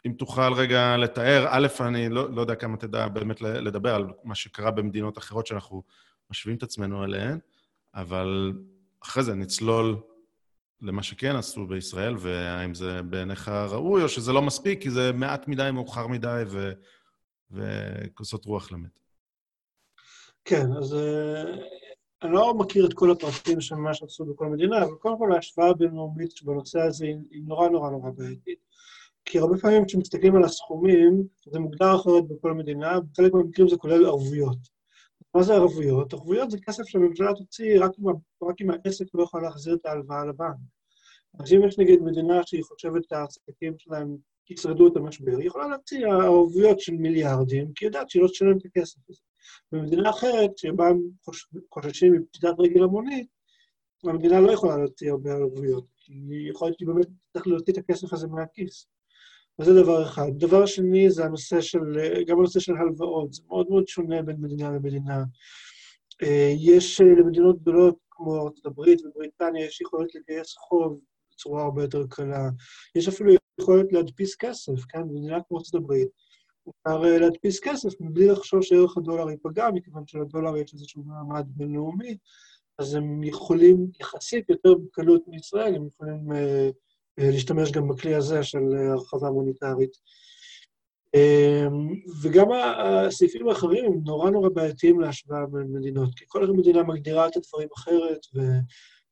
אם תוכל רגע לתאר, א', אני לא, לא יודע כמה תדע באמת לדבר על מה שקרה במדינות אחרות שאנחנו משווים את עצמנו אליהן, אבל אחרי זה נצלול למה שכן עשו בישראל, והאם זה בעיניך ראוי, או שזה לא מספיק, כי זה מעט מדי, מאוחר מדי, ו... וכוסות רוח למת. כן, אז אה, אני לא מכיר את כל הפרטים של מה שעשו בכל מדינה, אבל קודם כל ההשוואה הבינלאומית בנושא הזה היא נורא נורא נורא בעייתית. כי הרבה פעמים כשמסתכלים על הסכומים, זה מוגדר אחרת בכל מדינה, בחלק מהמקרים זה כולל ערבויות. מה זה ערבויות? ערבויות זה כסף שהממשלה תוציא רק אם, רק אם העסק לא יכול להחזיר את ההלוואה לבנק. אז אם יש נגיד מדינה שהיא חושבת שהעסקים שלהם ישרדו את המשבר, היא יכולה להציע ערבויות של מיליארדים, כי היא יודעת שהיא לא תשלם את הכסף הזה. במדינה אחרת, שבה הם חוש- חוששים מפשיטת רגל המונית, המדינה לא יכולה להוציא הרבה ערבויות, כי יכול להיות שהיא באמת תצטרך להוציא את הכסף הזה מהכיס. וזה דבר אחד. דבר שני זה הנושא של, גם הנושא של הלוואות, זה מאוד מאוד שונה בין מדינה למדינה. אה, יש אה, למדינות גדולות כמו ארצות הברית ובריטניה, יש יכולת לגייס חוב בצורה הרבה יותר קלה. יש אפילו יכולת להדפיס כסף, כן? במדינה כמו ארצות הברית. אפשר אה, להדפיס כסף מבלי לחשוב שערך הדולר ייפגע, מכיוון שלדולר יש איזשהו מעמד בינלאומי, אז הם יכולים יחסית יותר בקלות מישראל, הם יכולים אה, להשתמש גם בכלי הזה של אה, הרחבה מוניטרית. אה, וגם הסעיפים האחרים הם נורא נורא בעייתיים להשוואה בין מדינות, כי כל מדינה מגדירה את הדברים אחרת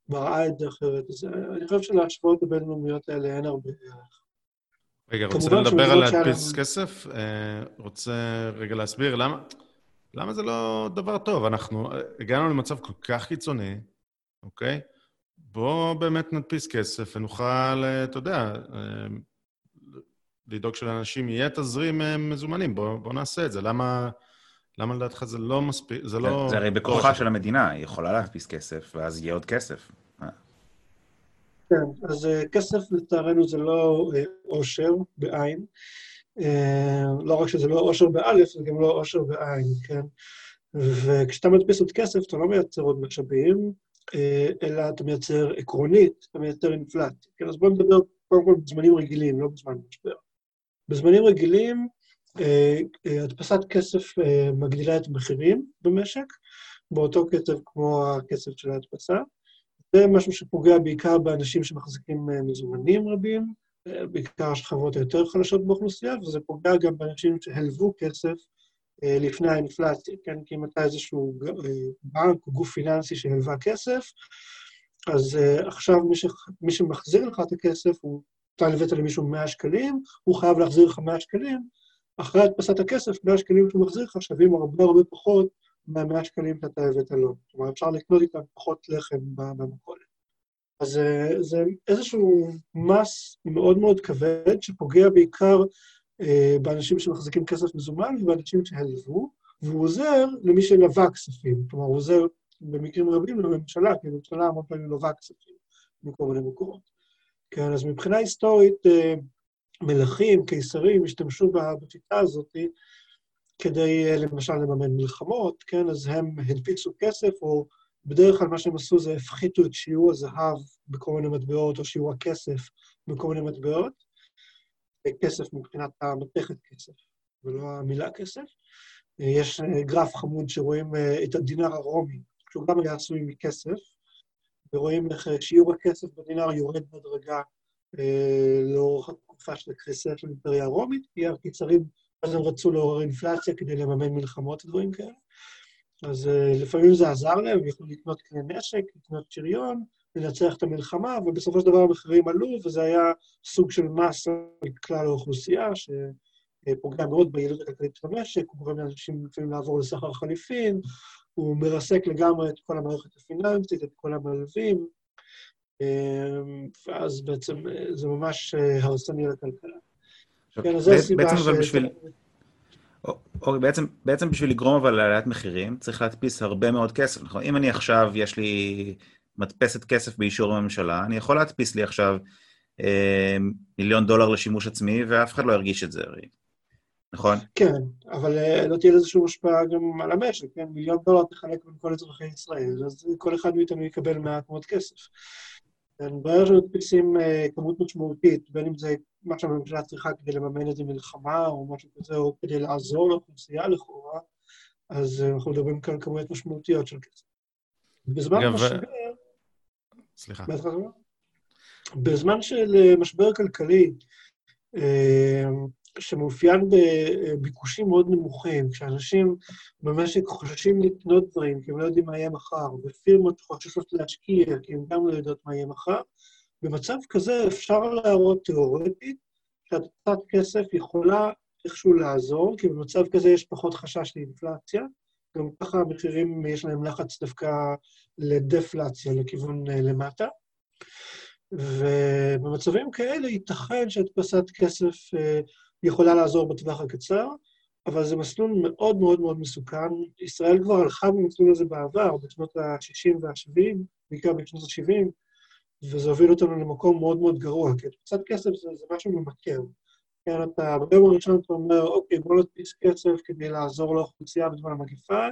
ומראה את זה אחרת. אז אה, אני חושב שלהשוואות הבינלאומיות האלה אין הרבה ערך. רגע, רוצה לדבר על להדפיס להם- כסף? אה, רוצה רגע להסביר למה, למה זה לא דבר טוב? אנחנו אה, הגענו למצב כל כך קיצוני, אוקיי? בואו באמת נדפיס כסף ונוכל, אה, אתה יודע, אה, לדאוג שלאנשים יהיה תזרים אה, מזומנים. בואו בוא נעשה את זה. למה, למה לדעתך זה לא מספיק, זה לא... זה הרי בכוחה של המדינה, היא יכולה להדפיס כסף, ואז יהיה עוד כסף. כן, אז כסף לצערנו זה לא עושר בעין. לא רק שזה לא עושר באלף, זה גם לא עושר בעין, כן? וכשאתה מדפיס עוד כסף, אתה לא מייצר עוד משאבים, אלא אתה מייצר עקרונית, אתה מייצר אינפלציה. כן, אז בואו נדבר קודם כל בזמנים רגילים, לא בזמן משבר. בזמנים רגילים, אה, אה, הדפסת כסף אה, מגדילה את המחירים במשק, באותו קצב כמו הקצב של ההדפסה. זה משהו שפוגע בעיקר באנשים שמחזיקים אה, מזומנים רבים, אה, בעיקר השכבות היותר חלשות באוכלוסייה, וזה פוגע גם באנשים שהלוו כסף אה, לפני האינפלציה, כן? כי אם אתה איזשהו אה, בנק או גוף פיננסי שהלווה כסף, אז uh, עכשיו מי, ש... מי שמחזיר לך את הכסף, הוא, אתה הלווית למישהו 100 שקלים, הוא חייב להחזיר לך 100 שקלים, אחרי הדפסת הכסף, 100 שקלים שהוא מחזיר לך שווים הרבה הרבה פחות מה-100 שקלים שאתה הבאת לו. כלומר, אפשר לקנות איתם פחות לחם במכולת. אז זה איזשהו מס מאוד מאוד כבד, שפוגע בעיקר באנשים שמחזיקים כסף מזומן ובאנשים שהלוו, והוא עוזר למי שלווה כספים. כלומר, הוא עוזר במקרים רבים לממשלה, כי הממשלה המון פעמים לווה כספים מכל מיני מקומות. כן, אז מבחינה היסטורית, אה, מלכים, קיסרים, השתמשו בשיטה הזאת כדי אה, למשל לממן מלחמות, כן, אז הם הדפיסו כסף, או בדרך כלל מה שהם עשו זה הפחיתו את שיעור הזהב בכל מיני מטבעות, או שיעור הכסף בכל מיני מטבעות. כסף מבחינת המתכת כסף, ולא המילה כסף. אה, יש גרף חמוד שרואים את הדינר הרומי, שהוא גם היה עשוי מכסף, ורואים איך אה, שיעור הכסף בדינר יורד בדרגה אה, לאורך התקופה של הקריסה של האימפריה הרומית, כי הקיצרים, אז הם רצו לעורר אינפלציה כדי לממן מלחמות ודברים כאלה. אז אה, לפעמים זה עזר להם, הם יכלו לקנות כלי נשק, לקנות שריון, לנצח את המלחמה, ובסופו של דבר המחירים עלו, וזה היה סוג של מס על כלל האוכלוסייה, שפוגע מאוד ביעילות הכלכלית של המשק, הוא גורם לאנשים לפעמים לעבור לסחר חליפין, הוא מרסק לגמרי את כל המערכת הפיננסית, את כל המלווים, ואז בעצם זה ממש הרסני לכלכלה. כן, אז זו הסיבה ש... בשביל... אוקיי, בעצם, בעצם בשביל לגרום אבל לעליית מחירים, צריך להדפיס הרבה מאוד כסף, נכון? אם אני עכשיו, יש לי מדפסת כסף באישור הממשלה, אני יכול להדפיס לי עכשיו אה, מיליון דולר לשימוש עצמי, ואף אחד לא ירגיש את זה, הרי. נכון? כן, אבל אה, לא תהיה לזה שום השפעה גם על המשק, כן? מיליון דולר תחלק בין כל אזרחי ישראל, אז כל אחד מאיתנו יקבל מעט מאוד כסף. כן, ברגע שמדפיסים אה, כמות משמעותית, בין אם זה מה שהממשלה צריכה כדי לממן איזה מלחמה או משהו כזה, או כדי לעזור לאוכלוסייה לכאורה, אז אה, אנחנו מדברים כאן על כמויות משמעותיות של כסף. בזמן משבר... סליחה. בזמן של משבר כלכלי, שמאופיין בביקושים מאוד נמוכים, כשאנשים במשק חוששים לקנות דברים כי הם לא יודעים מה יהיה מחר, ופירמות חוששות להשקיע כי הם גם לא יודעות מה יהיה מחר, במצב כזה אפשר להראות תיאורטית שהתוצאת כסף יכולה איכשהו לעזור, כי במצב כזה יש פחות חשש לאינפלציה, גם ככה המחירים, יש להם לחץ דווקא לדפלציה, לכיוון אה, למטה. ובמצבים כאלה ייתכן שהדפסת כסף אה, יכולה לעזור בטווח הקצר, אבל זה מסלול מאוד מאוד מאוד מסוכן. ישראל כבר הלכה במסלול הזה בעבר, בשנות ה-60 וה-70, בעיקר בשנות ה-70, וזה הוביל אותנו למקום מאוד מאוד גרוע, כי קצת כסף זה, זה משהו ממכר. כן, אתה ביום הראשון אתה אומר, אוקיי, בוא נדפיס כסף כדי לעזור לאוכלוסייה בזמן המגיפה,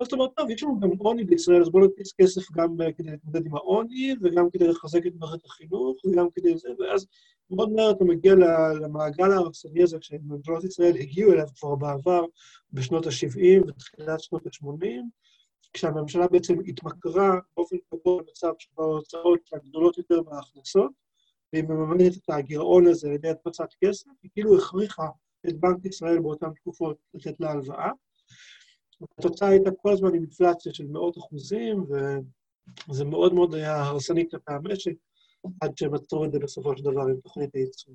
אז אתה אומר, טוב, יש לנו גם עוני בישראל, אז בוא נדפיס כסף גם כדי להתמודד עם העוני, וגם כדי לחזק את מערכת החינוך, וגם כדי זה, ואז מאוד מהר אתה מגיע למעגל ההרסני הזה, שממשלות ישראל הגיעו אליו כבר בעבר, בשנות ה-70 ותחילת שנות ה-80, כשהממשלה בעצם התמכרה באופן קבוע למצב שבו ההוצאות הגדולות יותר מההכנסות, והיא מממנת את הגירעון הזה על ידי הדפצת כסף, היא כאילו הכריחה את בנק ישראל באותן תקופות לתת לה הלוואה. התוצאה הייתה כל הזמן אינפלציה של מאות אחוזים, וזה מאוד מאוד היה הרסני כלפי המשק, עד שהם עצרו את זה בסופו של דבר עם תוכנית הייצור.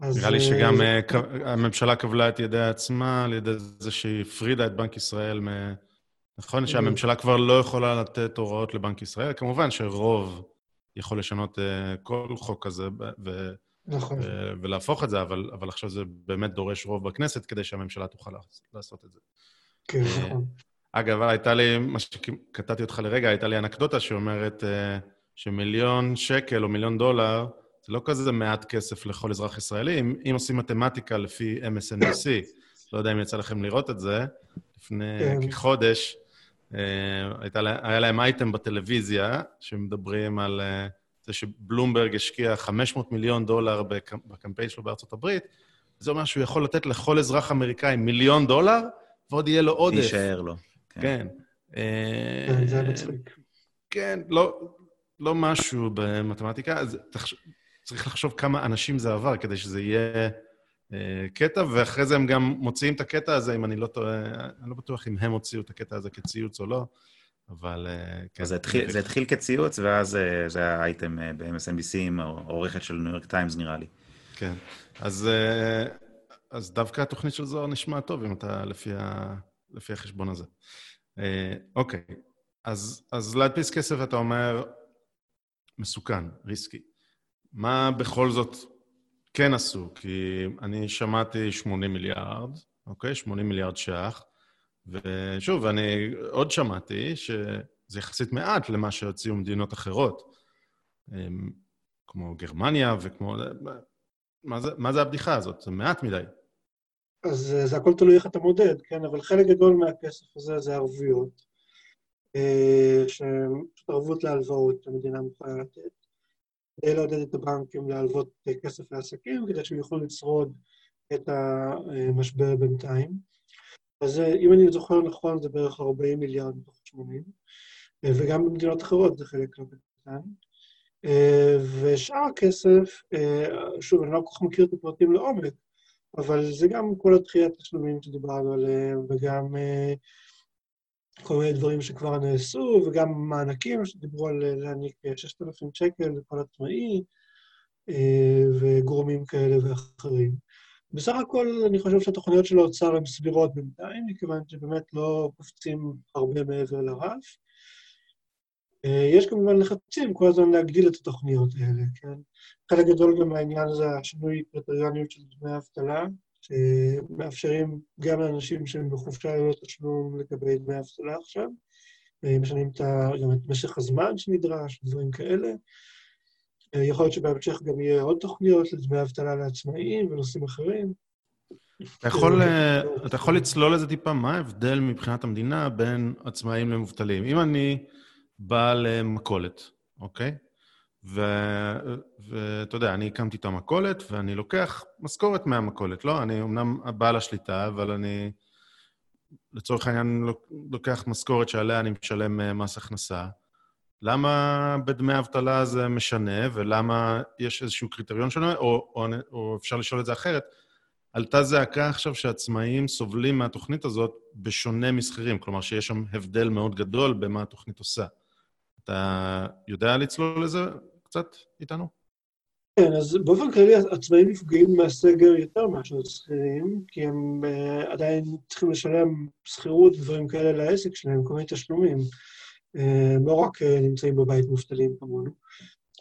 נראה לי שגם אה, הממשלה כבלה את ידי עצמה על ידי זה שהיא הפרידה את בנק ישראל מ... נכון שהממשלה כבר לא יכולה לתת הוראות לבנק ישראל? כמובן שרוב יכול לשנות uh, כל חוק כזה ו- נכון. ו- ולהפוך את זה, אבל, אבל עכשיו זה באמת דורש רוב בכנסת כדי שהממשלה תוכל לעשות את זה. כן, uh, נכון. אגב, הייתה לי, מה שקטעתי אותך לרגע, הייתה לי אנקדוטה שאומרת שמיליון שקל או מיליון דולר, זה לא כזה מעט כסף לכל אזרח ישראלי. אם, אם עושים מתמטיקה לפי MSNBC, לא יודע אם יצא לכם לראות את זה, לפני כן. כחודש, אה, הייתה, היה להם אייטם בטלוויזיה, שמדברים על אה, זה שבלומברג השקיע 500 מיליון דולר בקמפיין שלו בארצות הברית, זה אומר שהוא יכול לתת לכל אזרח אמריקאי מיליון דולר, ועוד יהיה לו עודף. יישאר לו. כן. כן. כן, זה מצחיק. כן, לא, לא משהו במתמטיקה. צריך לחשוב כמה אנשים זה עבר כדי שזה יהיה אה, קטע, ואחרי זה הם גם מוציאים את הקטע הזה, אם אני לא טועה, אני לא בטוח אם הם הוציאו את הקטע הזה כציוץ או לא, אבל אה, כן. זה התחיל, זה התחיל כציוץ, ואז אה, זה היה אייטם אה, ב-MSNBC עם העורכת של ניו יורק טיימס, נראה לי. כן. אז, אה, אז דווקא התוכנית של זוהר נשמע טוב, אם אתה לפי, ה, לפי החשבון הזה. אה, אוקיי, אז, אז להדפיס כסף, אתה אומר, מסוכן, ריסקי. מה בכל זאת כן עשו? כי אני שמעתי 80 מיליארד, אוקיי? 80 מיליארד ש"ח, ושוב, אני עוד שמעתי שזה יחסית מעט למה שהוציאו מדינות אחרות, אמ, כמו גרמניה וכמו... מה זה, מה זה הבדיחה הזאת? זה מעט מדי. אז אה, זה הכל תלוי איך אתה מודד, כן? אבל חלק גדול מהכסף הזה זה ערבויות, אה, שפשוט ערבות להלוואות המדינה מוכנה לתת, לעודד את הבנקים להלוות אה, כסף לעסקים, כדי שהם יוכלו לשרוד את המשבר בינתיים. אז אם אני זוכר נכון, זה בערך 40 מיליארד מתוך 80, וגם במדינות אחרות זה חלק לא קטן. ושאר הכסף, שוב, אני לא כל כך מכיר את הפרטים לעומק, אבל זה גם כל הדחיית תשלומים שדיברנו עליהם, וגם כל מיני דברים שכבר נעשו, וגם מענקים שדיברו על להעניק 6,000 שקל לכל עצמאי, וגורמים כאלה ואחרים. בסך הכל אני חושב שהתוכניות של האוצר הן סבירות בינתיים, מכיוון שבאמת לא קופצים הרבה מעבר לרף. יש כמובן לחצים כל הזמן להגדיל את התוכניות האלה, כן? חלק גדול גם מהעניין זה השינוי קריטריוניות של דמי אבטלה, שמאפשרים גם לאנשים שהם בחופשה ללא תשלום לקבל דמי אבטלה עכשיו, משנים גם את משך הזמן שנדרש, דברים כאלה. יכול להיות שבהמשך גם יהיה עוד תוכניות לדמי אבטלה לעצמאים ונושאים אחרים. אתה יכול, אתה יכול לצלול לזה טיפה, מה ההבדל מבחינת המדינה בין עצמאים למובטלים? אם אני בעל מכולת, אוקיי? ואתה יודע, אני הקמתי את המכולת ואני לוקח משכורת מהמכולת, לא? אני אמנם בעל השליטה, אבל אני לצורך העניין לוקח משכורת שעליה אני משלם מס הכנסה. למה בדמי אבטלה זה משנה, ולמה יש איזשהו קריטריון שונה, או, או, או אפשר לשאול את זה אחרת, עלתה זעקה עכשיו שעצמאים סובלים מהתוכנית הזאת בשונה משכירים, כלומר שיש שם הבדל מאוד גדול במה התוכנית עושה. אתה יודע לצלול לזה קצת איתנו? כן, אז באופן כללי עצמאים נפגעים מהסגר יותר מאשר שכירים, כי הם uh, עדיין צריכים לשלם שכירות ודברים כאלה לעסק שלהם, כל מיני תשלומים. Uh, לא רק uh, נמצאים בבית מובטלים כמונו.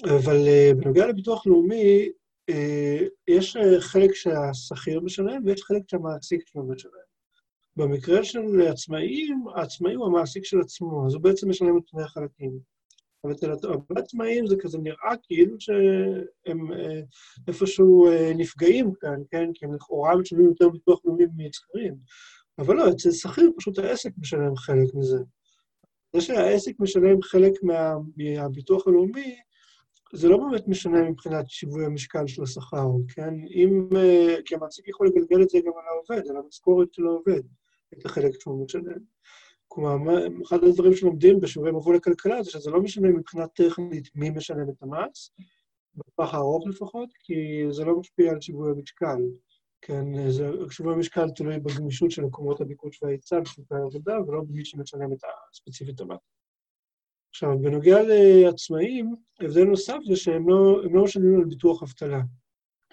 אבל uh, בנוגע לביטוח לאומי, uh, יש uh, חלק שהשכיר משלם ויש חלק שהמעסיק שלו משלם. במקרה של עצמאים, העצמאי הוא המעסיק של עצמו, אז הוא בעצם משלם את שני החלקים. אבל אצל הרבה עצמאים זה כזה נראה כאילו שהם אה, איפשהו אה, נפגעים כאן, כן? כי הם לכאורה משלמים יותר ביטוח לאומי משכירים. אבל לא, אצל שכיר פשוט העסק משלם חלק מזה. זה שהעסק משלם חלק מה, מהביטוח הלאומי, זה לא באמת משנה מבחינת שיווי המשקל של השכר, כן? אם... אה, כי המעסיק יכול לגלגל את זה גם על העובד, על המשכורת של העובד, את החלק שהוא משלם. כלומר, אחד הדברים שלומדים בשיעורי מבוא לכלכלה זה שזה לא משנה מבחינה טכנית מי משלם את המס, בטווח הארוך לפחות, כי זה לא משפיע על שיווי המשקל. כן, שיווי המשקל תלוי בגמישות של מקומות הביקוש וההיצע בשוק העבודה, ולא במי שמשלם את הספציפית המס. עכשיו, בנוגע לעצמאים, הבדל נוסף זה שהם לא, לא משלמים על ביטוח אבטלה.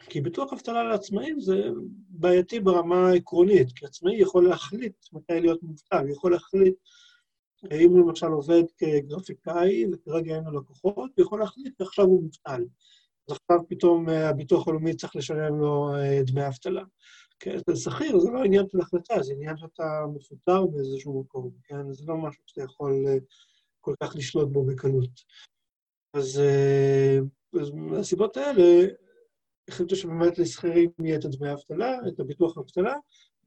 כי ביטוח אבטלה לעצמאים זה בעייתי ברמה העקרונית, כי עצמאי יכול להחליט מתי להיות מובטל, יכול להחליט, אם הוא למשל עובד כגרפיקאי וכרגע אין לו לקוחות, הוא יכול להחליט שעכשיו הוא מובטל. אז עכשיו פתאום אה, הביטוח הלאומי צריך לשלם לו אה, דמי אבטלה. כן, אצל שכיר זה לא עניין של החלטה, זה עניין שאתה מפוטר באיזשהו מקום, כן? זה לא משהו שאתה יכול אה, כל כך לשלוט בו בקלות. אז, אז מהסיבות האלה, החליטו שבאמת לשכירים יהיה את הדמי האבטלה, את הביטוח האבטלה,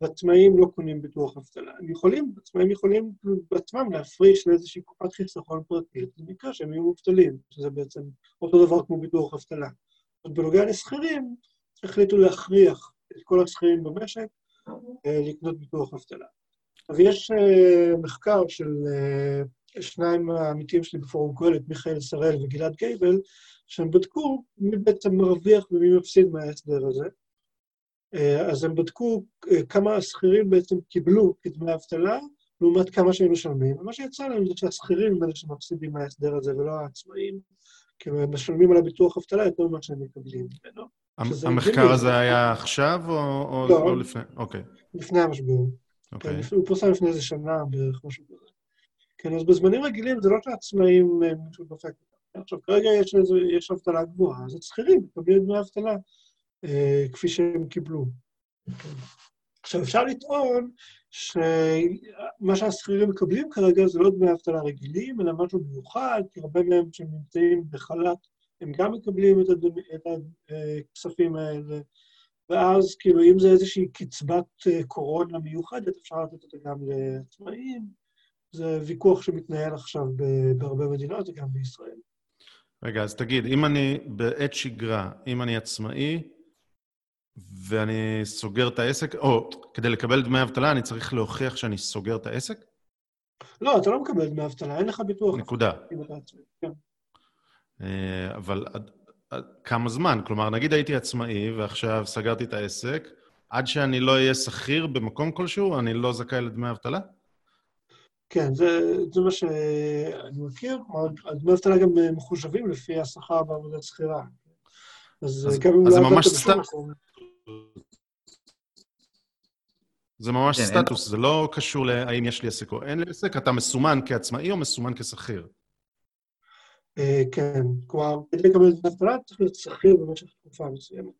ועצמאים לא קונים ביטוח אבטלה. הם יכולים, עצמאים יכולים בעצמם להפריש לאיזושהי קופת חיסכון פרטית, במקרה שהם יהיו מובטלים, שזה בעצם אותו דבר כמו ביטוח אבטלה. אז בנוגע לשכירים, החליטו להכריח את כל השכירים במשק לקנות ביטוח אבטלה. אז יש מחקר של שניים העמיתים שלי בפורום קהלת, מיכאל שראל וגלעד גייבל, שהם בדקו מי בעצם מרוויח ומי מפסיד מההסדר הזה. אה, אז הם בדקו אה, כמה השכירים בעצם קיבלו כדמי אבטלה, לעומת כמה שהם משלמים. ומה שיצא להם זה שהשכירים הם אלה שמפסידים מההסדר הזה ולא העצמאים, כי הם משלמים על הביטוח אבטלה יותר ממה שהם מקבלים ממנו. המחקר. הזה היה עכשיו או, לא. או לפני? אוקיי, לפני המשבר. אוקיי. כן, הוא פורסם לפני איזה שנה בערך, משהו כזה. כן, אז בזמנים רגילים זה לא שהעצמאים אה, מישהו דופק. עכשיו, כרגע יש, יש אבטלה גבוהה, אז השכירים מקבלים דמי אבטלה אה, כפי שהם קיבלו. עכשיו, אפשר לטעון שמה שהשכירים מקבלים כרגע זה לא דמי אבטלה רגילים, אלא משהו מיוחד, כי הרבה מהם שנמצאים בחל"ת, הם גם מקבלים את, הדמ... את הכספים האלה. ואז, כאילו, אם זה איזושהי קצבת אה, קורונה מיוחדת, אפשר לתת אותה גם לעצמאים. זה ויכוח שמתנהל עכשיו בהרבה מדינות וגם בישראל. רגע, אז תגיד, אם אני בעת שגרה, אם אני עצמאי ואני סוגר את העסק, או כדי לקבל דמי אבטלה אני צריך להוכיח שאני סוגר את העסק? לא, אתה לא מקבל דמי אבטלה, אין לך ביטוח. נקודה. כן. אה, אבל עד, עד, כמה זמן? כלומר, נגיד הייתי עצמאי ועכשיו סגרתי את העסק, עד שאני לא אהיה שכיר במקום כלשהו, אני לא זכאי לדמי אבטלה? כן, זה, זה מה שאני מכיר. דמי אבטלה גם אה, מחושבים לפי השכר בעבודת שכירה. אז, אז- גם אם אז זה לא ממש עבדת בשום מקום, זה ממש כן, אין- סטטוס, זה לא קשור להאם יש לי עסק או אין לי עסק, אתה מסומן כעצמאי או מסומן כשכיר. אה, כן, כלומר, כדי לקבל דמי אבטלה צריך להיות שכיר במשך תקופה מסוימת.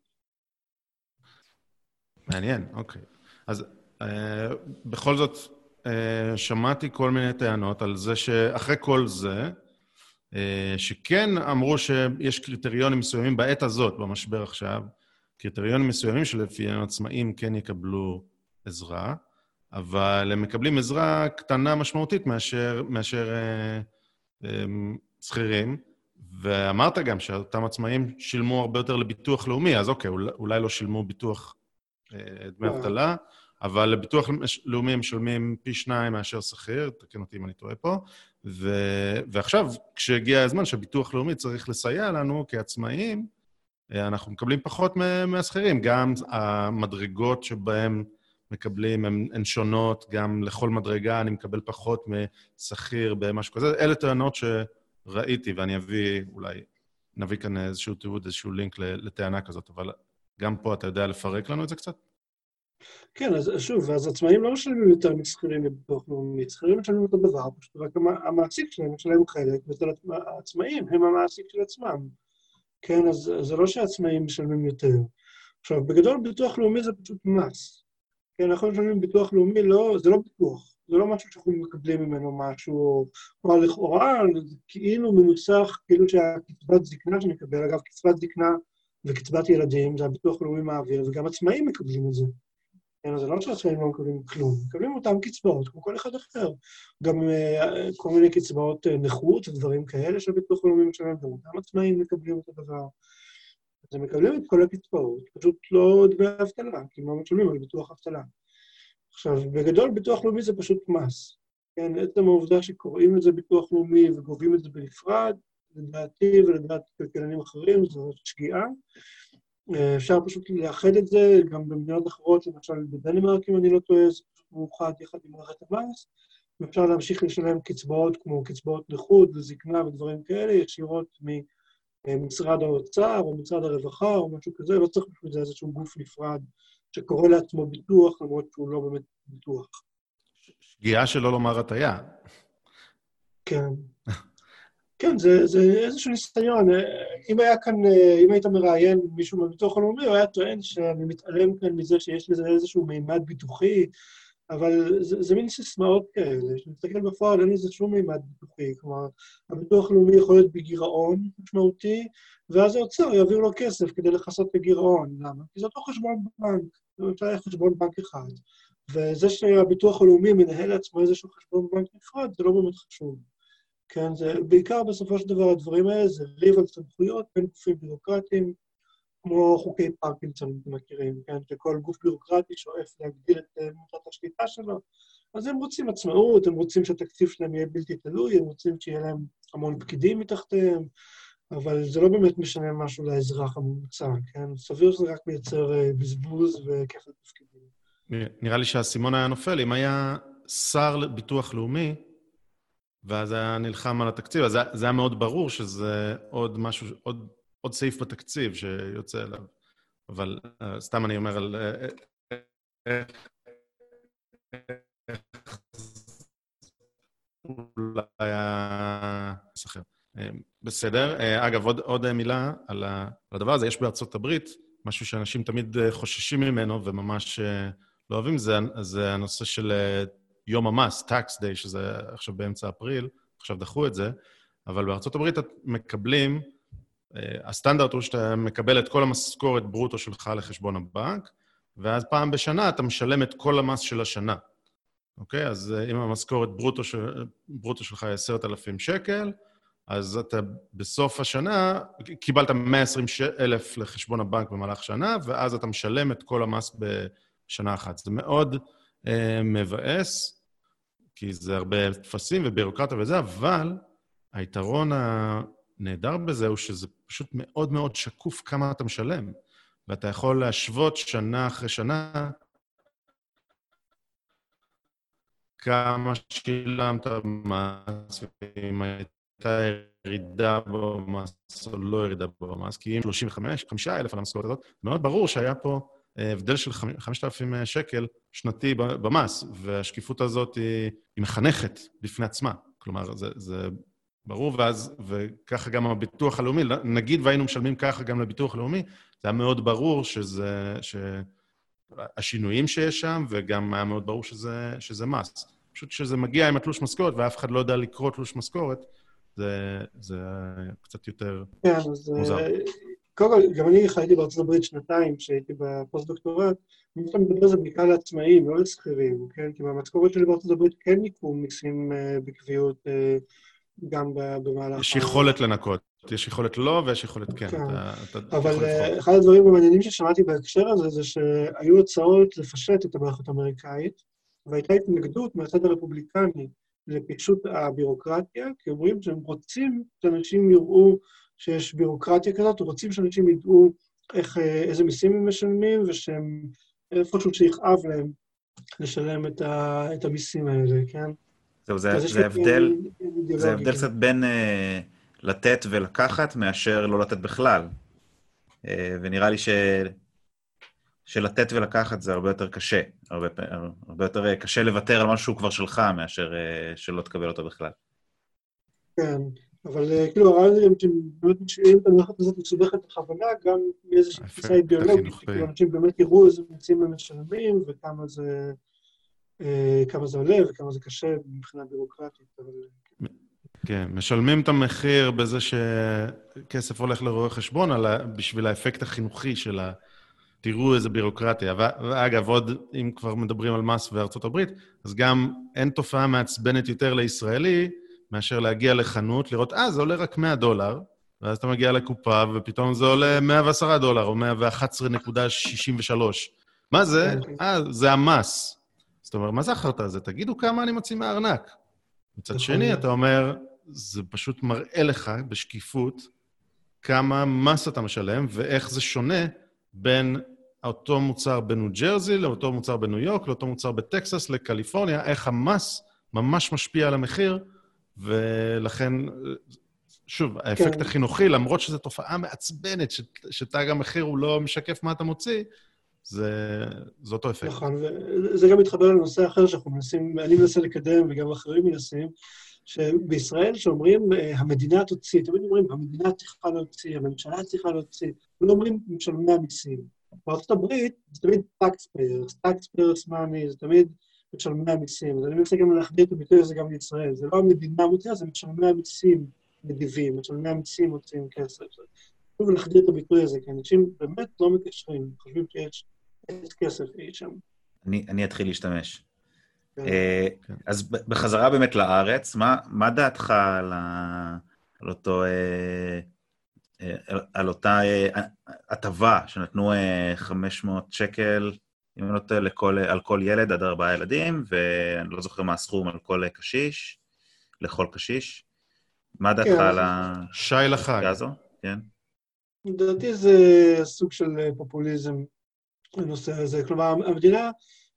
מעניין, אוקיי. אז אה, בכל זאת, שמעתי כל מיני טענות על זה שאחרי כל זה, אה, שכן אמרו שיש קריטריונים מסוימים בעת הזאת, במשבר עכשיו, קריטריונים מסוימים שלפיהם עצמאים כן יקבלו עזרה, אבל הם מקבלים עזרה קטנה משמעותית מאשר, מאשר אה, אה, שכירים. ואמרת גם שאותם עצמאים שילמו הרבה יותר לביטוח לאומי, אז אוקיי, אולי, לא שילמו ביטוח אה, דמי אה. אבטלה, אבל לביטוח לאומי הם משלמים פי שניים מאשר שכיר, תקן אותי אם אני טועה פה, ו... ועכשיו, כשהגיע הזמן שביטוח לאומי צריך לסייע לנו כעצמאים, אה, אנחנו מקבלים פחות מהשכירים. גם המדרגות שבהם מקבלים הן, הן שונות, גם לכל מדרגה אני מקבל פחות משכיר במשהו כזה. אלה טענות שראיתי, ואני אביא, אולי נביא כאן איזשהו תיעוד, איזשהו לינק לטענה כזאת, אבל גם פה אתה יודע לפרק לנו את זה קצת? כן, אז שוב, אז עצמאים לא משלמים יותר משכירים בביטוח לאומי, שכירים משלמים אותו דבר, פשוט רק המ- המעסיק שלהם משלם חלק, ואצל העצמאים הם המעסיק של עצמם. כן, אז זה לא שהעצמאים משלמים יותר. עכשיו, בגדול ביטוח לאומי זה פשוט מס. כן, אנחנו משלמים ביטוח לאומי, לא, זה לא ביטוח, זה לא משהו שאנחנו מקבלים ממנו משהו, כלומר, לכאורה, כאילו מנוסח, כאילו שהקצבת זקנה שנקבל, אגב, קצבת זקנה וקצבת ילדים, זה הביטוח הלאומי מעביר, וגם עצמאים מקבלים את זה. כן, אז זה לא שעצמאים לא מקבלים כלום, מקבלים אותם קצבאות, כמו כל אחד אחר. גם אה, כל מיני קצבאות אה, נכות ודברים כאלה שהביטוח הלאומי משלם, גם אותם עצמאים מקבלים את הדבר. אז הם מקבלים את כל הקצבאות, פשוט לא דמי אבטלה, כי הם לא משלמים על ביטוח אבטלה. עכשיו, בגדול ביטוח לאומי זה פשוט מס. כן, עצם העובדה שקוראים לזה ביטוח לאומי וגובים את זה בנפרד, לדעתי ולדעת כלכלנים אחרים, זו שגיאה. אה, אפשר פשוט לאחד את זה, גם במדינות אחרות, למשל בדנמרק, אם אני לא טועה, זה פשוט מאוחד יחד עם מערכת המס, ואפשר להמשיך לשלם קצבאות כמו קצבאות נכות וזקנה ודברים כאלה, ישירות ממשרד האוצר או משרד הרווחה או משהו כזה, לא צריך בשביל זה איזשהו גוף נפרד שקורא לעצמו ביטוח, למרות שהוא לא באמת ביטוח. שגיאה שלא לומר הטעיה. כן. כן, זה, זה איזשהו ניסיון. אה, אם היה כאן, אה, אם היית מראיין מישהו מהביטוח הלאומי, הוא היה טוען שאני מתעלם כאן מזה שיש לזה איזשהו מימד ביטוחי, אבל זה, זה מין סיסמאות כאלה, כשנסתכל בפועל אין לזה שום מימד ביטוחי. כלומר, הביטוח הלאומי יכול להיות בגירעון משמעותי, ואז האוצר יעביר לו כסף כדי לכסות את הגירעון. למה? כי זה אותו חשבון בנק, זה אפשר חשבון בנק אחד. וזה שהביטוח הלאומי מנהל לעצמו איזשהו חשבון בנק נפרד, זה לא באמת חשוב. כן, זה בעיקר בסופו של דבר הדברים האלה זה ריב על סמכויות בין גופים ביורוקרטיים, כמו חוקי פרקינסון, אתם מכירים, כן, שכל גוף ביורוקרטי שואף להגדיל את אה, מוטת השליטה שלו, אז הם רוצים עצמאות, הם רוצים שהתקציב שלהם יהיה בלתי תלוי, הם רוצים שיהיה להם המון פקידים מתחתיהם, אבל זה לא באמת משנה משהו לאזרח הממוצע, כן? סביר שזה רק מייצר אה, בזבוז וכפל תפקידים. נראה לי שהאסימון היה נופל. אם היה שר לביטוח לאומי, ואז היה נלחם על התקציב, אז זה, היה מאוד ברור שזה עוד משהו, עוד, עוד סעיף בתקציב שיוצא אליו. אבל uh, סתם אני אומר על... Uh, אולי היה... בסדר. אגב, עוד, עוד מילה על הדבר הזה. יש בארצות הברית משהו שאנשים תמיד חוששים ממנו וממש לא אוהבים, זה, זה הנושא של יום המס, Tax Day, שזה עכשיו באמצע אפריל, עכשיו דחו את זה, אבל בארצות הברית מקבלים, הסטנדרט הוא שאתה מקבל את כל המשכורת ברוטו שלך לחשבון הבנק, ואז פעם בשנה אתה משלם את כל המס של השנה. אוקיי? אז אם המשכורת ברוטו, ש... ברוטו שלך היא 10,000 שקל, אז אתה בסוף השנה קיבלת 120 אלף לחשבון הבנק במהלך שנה, ואז אתה משלם את כל המס בשנה אחת. זה מאוד אה, מבאס, כי זה הרבה טפסים ובירוקרטיה וזה, אבל היתרון הנהדר בזה הוא שזה פשוט מאוד מאוד שקוף כמה אתה משלם, ואתה יכול להשוות שנה אחרי שנה כמה שילמת מס, ואם הייתה ירידה במס או לא ירידה במס, כי אם 35, 5 אלף על המשכורת הזאת, מאוד ברור שהיה פה הבדל של 5,000 שקל שנתי במס, והשקיפות הזאת היא, היא מחנכת בפני עצמה. כלומר, זה, זה ברור, ואז, וככה גם הביטוח הלאומי, נגיד והיינו משלמים ככה גם לביטוח הלאומי, זה היה מאוד ברור שזה, שהשינויים שיש שם, וגם היה מאוד ברור שזה, שזה מס. פשוט כשזה מגיע עם התלוש משכורת, ואף אחד לא יודע לקרוא תלוש משכורת, זה, זה קצת יותר כן, אז מוזר. קודם כל, גם אני חייתי בארצות הברית שנתיים, כשהייתי בפוסט-דוקטורט, אני חושב לדבר על זה בעיקר לעצמאים, לא לשכירים, כן? כי במשכורת שלי בארצות הברית כן ניכו מיסים בקביעות גם במהלך... יש יכולת לנקות. יש יכולת לא ויש יכולת כן. כן. אתה, אתה אבל אחד הדברים המעניינים ששמעתי בהקשר הזה, זה שהיו הצעות לפשט את המערכת האמריקאית, והייתה התנגדות מהצד הרפובליקני לפישוט הבירוקרטיה, כי אומרים שהם רוצים שאנשים יראו שיש בירוקרטיה כזאת, רוצים שאנשים ידעו איך, איזה מיסים הם משלמים, ושהם איפשהו שיכאב להם לשלם את, ה, את המיסים האלה, כן? זהו, זה, זה הבדל, זה הבדל קצת בין uh, לתת ולקחת מאשר לא לתת בכלל. Uh, ונראה לי ש... שלתת ולקחת זה הרבה יותר קשה, הרבה, הרבה יותר קשה לוותר על משהו שהוא כבר שלך מאשר uh, שלא תקבל אותו בכלל. כן, אבל אה, כאילו הרעיון שהם באמת משאירים את המערכת הזאת מסובכת בכוונה, גם מאיזושהי תפיסה אידיאולוגית, כאילו אנשים באמת יראו איזה מיצים הם משלמים וכמה זה, אה, כמה זה עולה וכמה זה קשה מבחינה בירוקרטית. אבל... כן, כן משלמים את המחיר בזה שכסף הולך לרואה חשבון על, בשביל האפקט החינוכי של ה... תראו איזה בירוקרטיה. ואגב, עוד, אם כבר מדברים על מס וארצות הברית, אז גם אין תופעה מעצבנת יותר לישראלי, מאשר להגיע לחנות, לראות, אה, זה עולה רק 100 דולר, ואז אתה מגיע לקופה, ופתאום זה עולה 110 דולר, או 111.63. מה זה? כן. אה, זה המס. זאת אומרת, מה זה החרטא הזה? תגידו כמה אני מוציא מהארנק. מצד שני, אתה אומר, זה פשוט מראה לך בשקיפות כמה מס אתה משלם, ואיך זה שונה בין אותו מוצר בניו ג'רזי לאותו מוצר בניו יורק, לאותו מוצר בטקסס, לקליפורניה, איך המס ממש משפיע על המחיר, ולכן, שוב, האפקט כן. החינוכי, למרות שזו תופעה מעצבנת, ש, שתג המחיר הוא לא משקף מה אתה מוציא, זה, זה אותו אפקט. נכון, וזה גם מתחבר לנושא אחר שאנחנו מנסים, אני מנסה לקדם וגם אחרים מנסים, שבישראל שאומרים, אה, המדינה תוציא, תמיד אומרים, המדינה צריכה להוציא, הממשלה צריכה להוציא, לא אומרים משלמי המיסים. בארצות הברית זה תמיד taxpayers, taxpayers money, זה תמיד משלמי המיסים. אז אני מנסה גם להחדיר את הביטוי הזה גם לישראל. זה לא המדינה מוציאה, זה משלמי המיסים נדיבים, משלמי המיסים מוציאים כסף. חשוב להחדיר את הביטוי הזה, כי אנשים באמת לא מקשרים, חושבים שיש כסף אי שם. אני, אני אתחיל להשתמש. כן. אה, כן. אז בחזרה באמת לארץ, מה, מה דעתך על, ה, על אותו... אה, אה, על אותה הטבה שנתנו 500 שקל אם אני לא טועה, לכל- על כל ילד עד ארבעה ילדים, ואני לא זוכר מה הסכום על כל קשיש, לכל קשיש. מה דעתך כן, על שי לחג. הזו? כן. לדעתי זה סוג של אה, פופוליזם, הנושא הזה. כלומר, המדינה,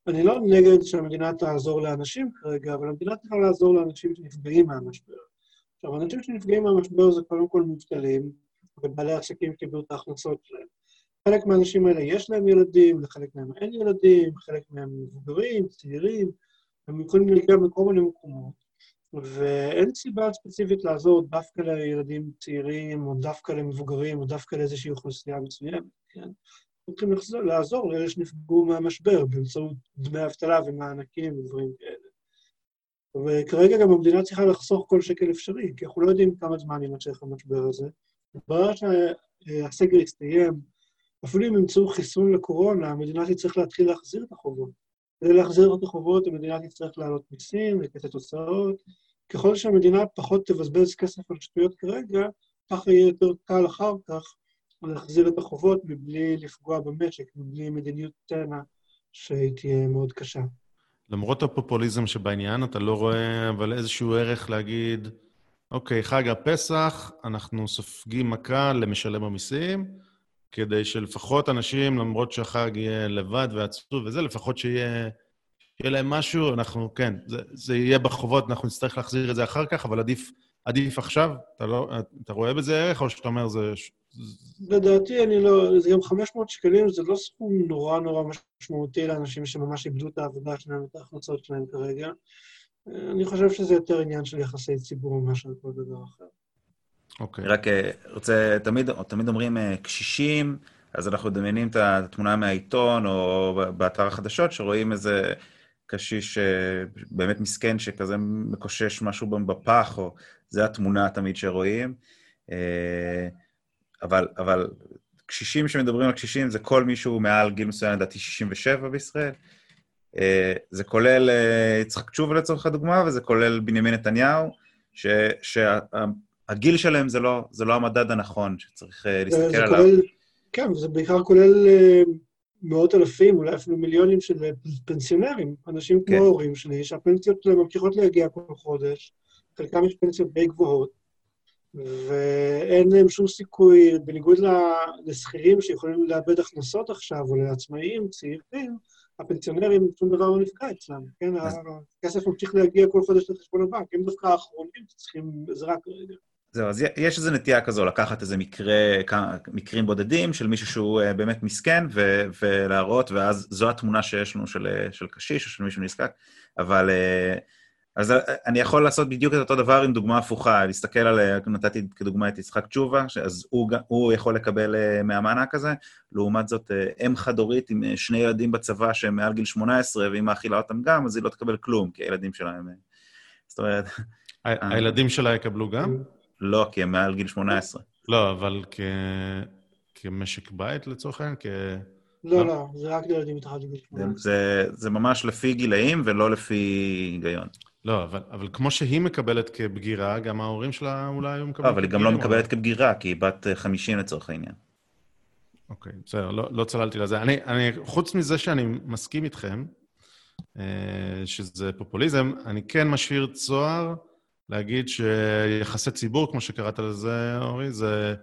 אני לא נגד שהמדינה תעזור לאנשים כרגע, אבל המדינה צריכה לעזור לאנשים שנפגעים מהמשבר. עכשיו, אנשים שנפגעים מהמשבר זה קודם כל מובטלים, ובעלי עסקים קיבלו את ההכנסות שלהם. חלק מהאנשים האלה יש להם ילדים, לחלק מהם אין ילדים, חלק מהם מבוגרים, צעירים, הם יכולים להגיע מכל מיני מקומות. ואין סיבה ספציפית לעזור דווקא לילדים צעירים, או דווקא למבוגרים, או דווקא לאיזושהי אוכלוסייה מסוימת, כן? צריכים לחזור, לעזור לאלה שנפגעו מהמשבר באמצעות דמי אבטלה ומענקים ודברים כאלה. וכרגע גם המדינה צריכה לחסוך כל שקל אפשרי, כי אנחנו לא יודעים כמה זמן יימשך המשבר הזה. ברגע שהסגר יסתיים, אפילו אם ימצאו חיסון לקורונה, המדינה תצטרך להתחיל להחזיר את החובות. כדי להחזיר את החובות, המדינה תצטרך להעלות מיסים, לקצת הוצאות. ככל שהמדינה פחות תבזבז כסף על שטויות כרגע, ככה יהיה יותר קל אחר כך להחזיר את החובות מבלי לפגוע במשק, מבלי מדיניות טענה שהיא תהיה מאוד קשה. למרות הפופוליזם שבעניין, אתה לא רואה אבל איזשהו ערך להגיד, אוקיי, חג הפסח, אנחנו סופגים מכה למשלם המיסים, כדי שלפחות אנשים, למרות שהחג יהיה לבד ועצוב וזה, לפחות שיהיה, שיהיה להם משהו, אנחנו, כן, זה, זה יהיה בחובות, אנחנו נצטרך להחזיר את זה אחר כך, אבל עדיף, עדיף עכשיו. אתה, לא, אתה רואה בזה ערך, או שאתה אומר, זה... לדעתי, אני לא... זה גם 500 שקלים, זה לא סכום נורא נורא משמעותי לאנשים שממש איבדו את העבודה שלהם ואת ההכנסות שלהם כרגע. אני חושב שזה יותר עניין של יחסי ציבור מאשר כל דבר אחר. אוקיי. אני רק אה, רוצה, תמיד, תמיד אומרים אה, קשישים, אז אנחנו מדמיינים את התמונה מהעיתון או באתר החדשות, שרואים איזה קשיש אה, באמת מסכן שכזה מקושש משהו בפח, או זה התמונה תמיד שרואים. אבל, אבל קשישים שמדברים על קשישים זה כל מישהו מעל גיל מסוים, לדעתי 67 בישראל. זה כולל יצחק תשובה לצורך הדוגמה, וזה כולל בנימין נתניהו, שהגיל שלהם זה לא, זה לא המדד הנכון שצריך זה להסתכל זה עליו. כולל, כן, וזה בעיקר כולל אה, מאות אלפים, אולי אפילו מיליונים של פנסיונרים, אנשים כמו כן. ההורים שלי, שהפנסיות שלהם ממשיכות להגיע כל חודש, חלקם יש פנסיות די גבוהות, ואין להם שום סיכוי, בניגוד לשכירים שיכולים לאבד הכנסות עכשיו, או לעצמאים צעירים, הפנסיונרים, שום דבר לא נפגע אצלם, כן? הכסף ממשיך להגיע כל חודש לחשבון הבנק, הם דווקא האחרונים שצריכים עזרה כרגע. זהו, אז יש איזו נטייה כזו לקחת איזה מקרה, מקרים בודדים של מישהו שהוא אה, באמת מסכן, ו- ולהראות, ואז זו התמונה שיש לנו של, אה, של קשיש או של מישהו נזקק. אבל... אה, אז אני יכול לעשות בדיוק את אותו דבר עם דוגמה הפוכה, להסתכל על, נתתי כדוגמה את יצחק תשובה, אז הוא, הוא יכול לקבל מהמענק הזה, לעומת זאת, אם חד-הורית עם שני ילדים בצבא שהם מעל גיל 18, ואם מאכילה אותם גם, אז היא לא תקבל כלום, כי הילדים שלהם... אה, זאת אומרת, הילדים שלה יקבלו גם? לא, כי הם מעל גיל 18. לא, אבל כ... כמשק בית לצורך העניין? כ... לא, לא, זה רק לילדים מתחת לגיל זה, 18. זה, זה ממש לפי גילאים ולא לפי היגיון. לא, אבל, אבל כמו שהיא מקבלת כבגירה, גם ההורים שלה אולי היו מקבלים לא, אבל היא גם לא מקבלת כבגירה, כי היא בת אה, 50 לצורך העניין. אוקיי, בסדר, לא, לא צללתי לזה. אני, אני, חוץ מזה שאני מסכים איתכם, אה, שזה פופוליזם, אני כן משאיר צוהר להגיד שיחסי ציבור, כמו שקראת לזה, אורי, זה...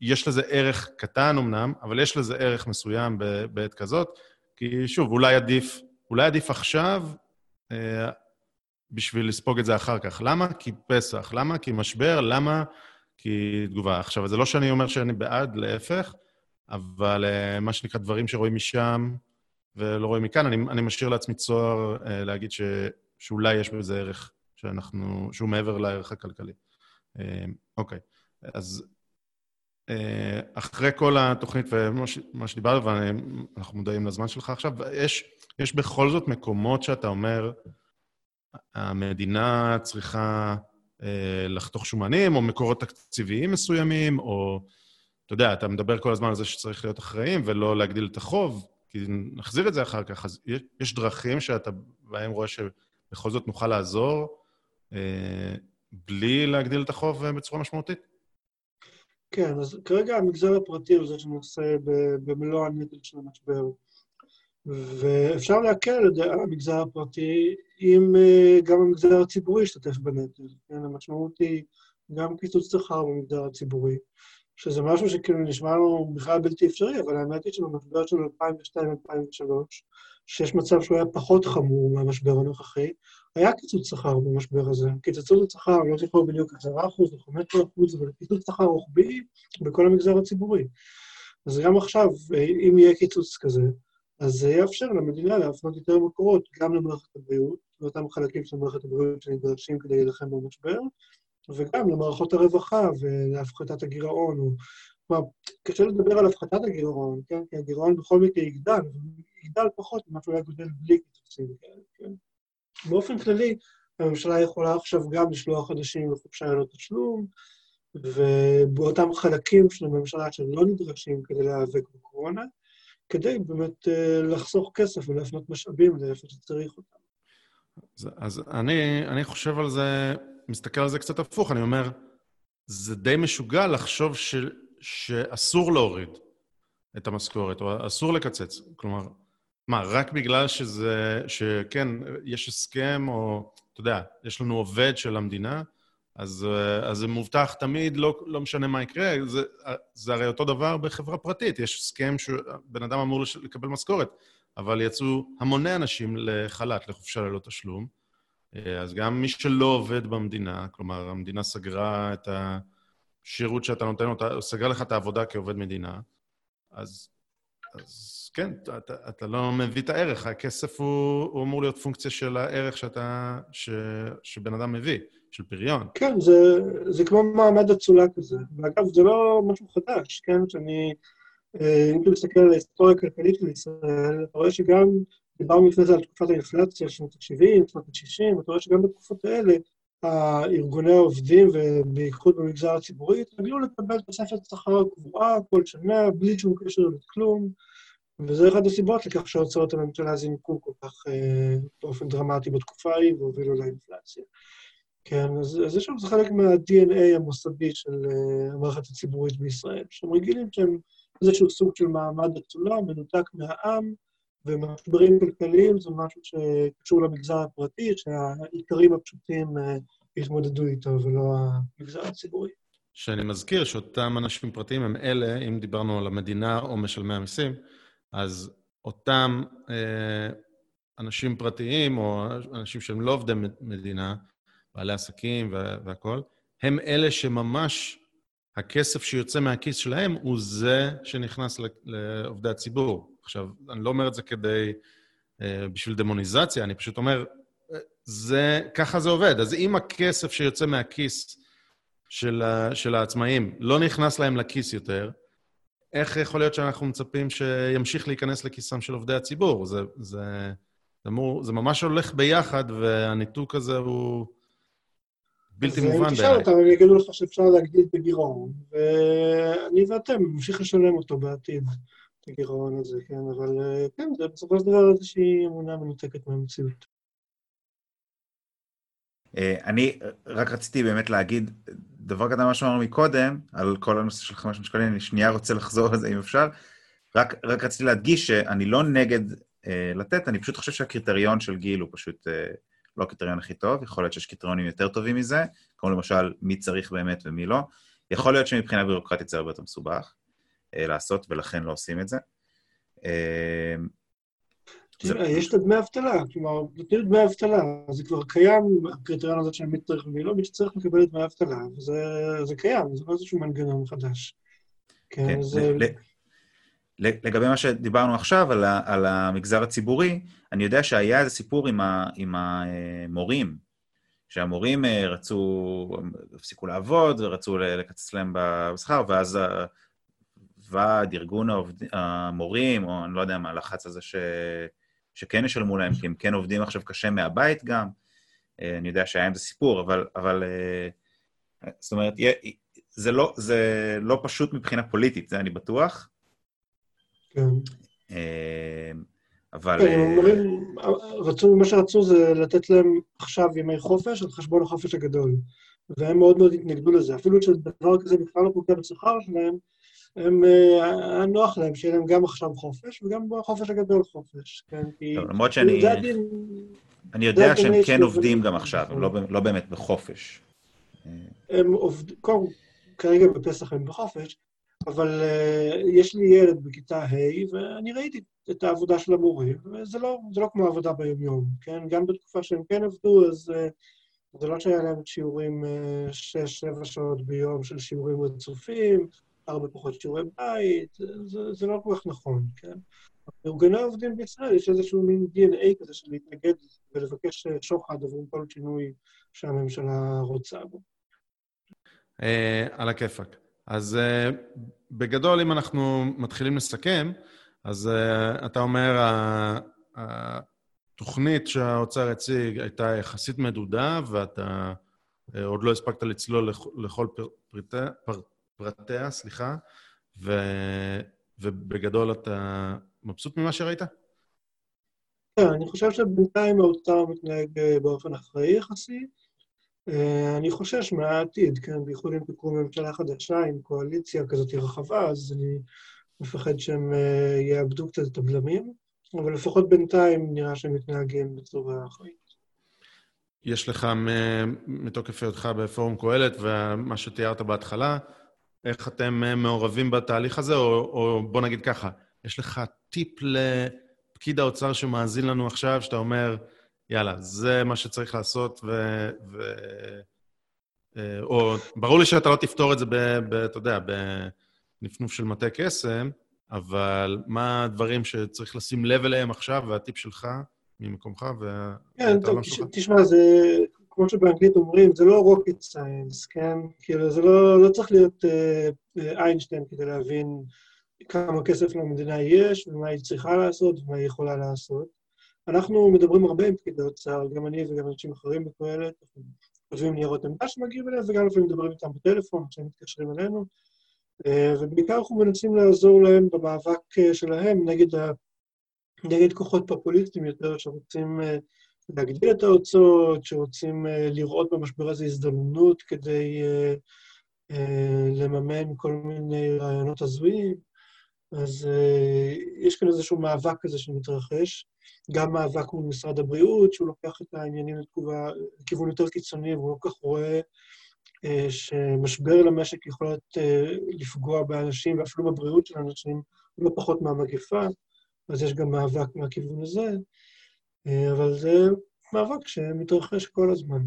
יש לזה ערך קטן אמנם, אבל יש לזה ערך מסוים בעת כזאת, כי שוב, אולי עדיף, אולי עדיף עכשיו אה, בשביל לספוג את זה אחר כך. למה? כי פסח. למה? כי משבר. למה? כי תגובה. עכשיו, זה לא שאני אומר שאני בעד, להפך, אבל uh, מה שנקרא דברים שרואים משם ולא רואים מכאן, אני, אני משאיר לעצמי צוהר uh, להגיד ש, שאולי יש בזה ערך שאנחנו, שהוא מעבר לערך הכלכלי. Uh, אוקיי, אז uh, אחרי כל התוכנית ומה שדיברנו, ואנחנו מודעים לזמן שלך עכשיו, יש, יש בכל זאת מקומות שאתה אומר, המדינה צריכה אה, לחתוך שומנים, או מקורות תקציביים מסוימים, או, אתה יודע, אתה מדבר כל הזמן על זה שצריך להיות אחראים ולא להגדיל את החוב, כי נחזיר את זה אחר כך. אז יש, דרכים שאתה בהם רואה שבכל זאת נוכל לעזור, אה, בלי להגדיל את החוב אה, בצורה משמעותית? כן, אז כרגע המגזר הפרטי הוא זה שנושא במלוא הנטל של המשבר. ואפשר להקל על המגזר הפרטי אם אה, גם המגזר הציבורי ישתתף בנטל. כן, המשמעות היא גם קיצוץ שכר במגזר הציבורי, שזה משהו שכאילו נשמע לנו בכלל בלתי אפשרי, אבל האמת היא שבמשבר של 2002-2003, שיש מצב שהוא היה פחות חמור מהמשבר הנוכחי, היה קיצוץ שכר במשבר הזה. קיצצו את השכר, אני לא זוכר בדיוק 10% או 15%, אבל קיצוץ שכר רוחבי בכל המגזר הציבורי. אז גם עכשיו, אם יהיה קיצוץ כזה, אז זה יאפשר למדינה להפנות יותר מקורות גם למערכת הבריאות, לאותם חלקים של מערכת הבריאות שנדרשים כדי להילחם במשבר, וגם למערכות הרווחה ולהפחתת הגירעון. כלומר, קשה לדבר על הפחתת הגירעון, כן? כי הגירעון בכל מקרה יגדל, יגדל פחות ממה שהוא היה גודל בלי קיצוצים כאלה, כן? באופן כללי, הממשלה יכולה עכשיו גם לשלוח אנשים לחופשה ללא תשלום, ובאותם חלקים של הממשלה שלא נדרשים כדי להיאבק בקורונה, כדי באמת אה, לחסוך כסף ולהפנות משאבים לאיפה שצריך אותם. אז, אז אני, אני חושב על זה, מסתכל על זה קצת הפוך, אני אומר, זה די משוגע לחשוב ש, שאסור להוריד את המשכורת, או אסור לקצץ. כלומר, מה, רק בגלל שזה, שכן, יש הסכם, או, אתה יודע, יש לנו עובד של המדינה, אז, אה, אז זה מובטח תמיד, לא, לא משנה מה יקרה, זה, זה הרי אותו דבר בחברה פרטית, יש הסכם שבן אדם אמור לקבל משכורת, אבל יצאו המוני אנשים לחל"ת, לחופשה ללא תשלום. אה, אז גם מי שלא עובד במדינה, כלומר, המדינה סגרה את השירות שאתה נותן סגרה לך את העבודה כעובד מדינה, אז, אז כן, אתה, אתה לא מביא את הערך, הכסף הוא, הוא אמור להיות פונקציה של הערך שאתה, ש, שבן אדם מביא, של פריון. כן, זה, זה כמו מעמד אצולה כזה. ואגב, זה לא משהו חדש, כן? שאני, אה, אם אתה מסתכל על ההיסטוריה הכלכלית של ישראל, אתה רואה שגם, דיברנו לפני זה על תקופת האינפלציה, שנות ה-70, שנות ה-60, אתה רואה שגם בתקופות האלה, הארגוני העובדים, ובייחוד במגזר הציבורי, התרגלו לקבל תוספת שכר קבועה כל שנה, בלי שום קשר לכלום, וזה אחת הסיבות לכך שהוצאות הממשלה זינקו כל כך אה, באופן דרמטי בתקופה ההיא והובילו לאינפלציה. כן, אז, אז שם זה חלק מה-DNA המוסדי של uh, המערכת הציבורית בישראל, שהם רגילים שהם איזשהו סוג של מעמד אצולה, מנותק מהעם, ומשברים כלכליים זה משהו שקשור למגזר הפרטי, שהעיקרים הפשוטים יתמודדו איתו, ולא המגזר הציבורי. שאני מזכיר שאותם אנשים פרטיים הם אלה, אם דיברנו על המדינה או משלמי המיסים, אז אותם אה, אנשים פרטיים או אנשים שהם לא עובדי מדינה, בעלי עסקים וה- והכול, הם אלה שממש הכסף שיוצא מהכיס שלהם הוא זה שנכנס לעובדי הציבור. עכשיו, אני לא אומר את זה כדי, אה, בשביל דמוניזציה, אני פשוט אומר, אה, זה, ככה זה עובד. אז אם הכסף שיוצא מהכיס של, ה- של העצמאים לא נכנס להם לכיס יותר, איך יכול להיות שאנחנו מצפים שימשיך להיכנס לכיסם של עובדי הציבור? זה, זה, זה, אמור, זה ממש הולך ביחד, והניתוק הזה הוא בלתי אז אם מובן תשאל בעיניי. אותם, הם יגידו לך שאפשר להגדיל את הגירעון, ואני ואתם נמשיך לשלם אותו בעתיד, הגירעון הזה, כן? אבל אה, כן, זה בסופו של דבר איזושהי אמונה מנותקת מהמציאות. אה, אני רק רציתי באמת להגיד דבר קטן מה שאמרנו מקודם, על כל הנושא של 500 שקלים, אני שנייה רוצה לחזור על זה אם אפשר. רק, רק רציתי להדגיש שאני לא נגד אה, לתת, אני פשוט חושב שהקריטריון של גיל הוא פשוט אה, לא הקריטריון הכי טוב, יכול להיות שיש קריטריונים יותר טובים מזה, כמו למשל מי צריך באמת ומי לא. יכול להיות שמבחינה ביורוקרטית זה הרבה יותר מסובך לעשות, ולכן לא עושים את זה. אה, תראה, יש את הדמי אבטלה, כלומר, נותנים דמי אבטלה, זה כבר קיים, הקריטריון הזה של מי צריך ומי לא, מי שצריך לקבל את דמי אבטלה, וזה זה קיים, זה לא איזשהו מנגנון חדש. כן, כן, זה... לגבי מה שדיברנו עכשיו, על, ה, על המגזר הציבורי, אני יודע שהיה איזה סיפור עם, ה, עם המורים, שהמורים אה, רצו, הפסיקו לעבוד, ורצו ל- לקצץ להם בשכר, ואז ועד, ארגון העובד, המורים, או אני לא יודע מה, הלחץ הזה ש, שכן ישלמו להם, כי הם כן עובדים עכשיו קשה מהבית גם. אה, אני יודע שהיה עם זה סיפור, אבל, אבל אה, זאת אומרת, זה לא, זה לא פשוט מבחינה פוליטית, זה אני בטוח. כן. אה, אבל... כן, אה, המורים רצו, מה שרצו זה לתת להם עכשיו ימי חופש על חשבון החופש הגדול. והם מאוד מאוד התנגדו לזה. אפילו שדבר כזה בכלל לא פוגע בשכר שלהם, הם, אה, היה נוח להם שיהיה להם גם עכשיו חופש וגם בחופש הגדול חופש, כן? כי... טוב, למרות שאני... אני יודע שהם כן עובדים גם עכשיו, הם לא ב- לא באמת בחופש. הם עובדים, כרגע בפסח הם בחופש, אבל uh, יש לי ילד בכיתה ה' ואני ראיתי את העבודה של המורים, וזה לא, לא כמו עבודה ביומיום, כן? גם בתקופה שהם כן עבדו, אז uh, זה לא שהיה להם שיעורים uh, שש, שבע שעות ביום של שיעורים רצופים, הרבה פחות שיעורי בית, זה, זה לא כל כך נכון, כן? בארגוני העובדים בישראל יש איזשהו מין DNA כזה של להתנגד ולבקש אה, שוחד עבור כל שינוי שהממשלה רוצה בו. אה, על הכיפאק. אז אה, בגדול, אם אנחנו מתחילים לסכם, אז אתה אומר, התוכנית שהאוצר הציג הייתה יחסית מדודה, ואתה עוד לא הספקת לצלול לכ- לכל פר- פרטי- פר- פרטיה, סליחה, ו, ובגדול אתה מבסוט ממה שראית? כן, אני חושב שבינתיים האוצר מתנהג אה, באופן אחראי יחסית. אה, אני חושש מהעתיד, כן, בייחוד אם תקום ממשלה חדשה עם קואליציה כזאת רחבה, אז אני מפחד שהם אה, יאבדו קצת את הבלמים, אבל לפחות בינתיים נראה שהם מתנהגים בצורה אחראית. יש לך, מתוקף היותך בפורום קהלת ומה שתיארת בהתחלה, איך אתם אה, מעורבים בתהליך הזה, או, או בוא נגיד ככה, יש לך טיפ לפקיד האוצר שמאזין לנו עכשיו, שאתה אומר, יאללה, זה מה שצריך לעשות, ו... ו... אה, או, ברור לי שאתה לא תפתור את זה, ב, ב, אתה יודע, בנפנוף של מטה קסם, אבל מה הדברים שצריך לשים לב אליהם עכשיו, והטיפ שלך ממקומך, וה... כן, טוב? תשמע, זה, כמו שבאנגלית אומרים, זה לא rocket science, כן? כאילו, זה לא, לא צריך להיות אה, איינשטיין כדי להבין כמה כסף למדינה יש, ומה היא צריכה לעשות, ומה היא יכולה לעשות. אנחנו מדברים הרבה עם פקידי האוצר, גם אני וגם אנשים אחרים אנחנו כותבים ניירות עמדה שמגיעים אליהם, וגם לפעמים מדברים איתם בטלפון, כשהם מתקשרים אלינו, אה, ובעיקר אנחנו מנסים לעזור להם במאבק אה, שלהם נגד, ה... נגד כוחות פופוליסטיים יותר, שרוצים אה, להגדיל את ההוצאות, שרוצים אה, לראות במשבר הזה הזדמנות כדי אה, אה, לממן כל מיני רעיונות הזויים. אז יש כאן איזשהו מאבק כזה שמתרחש, גם מאבק מול משרד הבריאות, שהוא לוקח את העניינים לתגובה, לכיוון יותר קיצוני, והוא לא כל כך רואה אה, שמשבר למשק יכול להיות, לפגוע באנשים, ואפילו בבריאות של אנשים, לא פחות מהמגפה, אז יש גם מאבק מהכיוון הזה, אבל זה מאבק שמתרחש כל הזמן.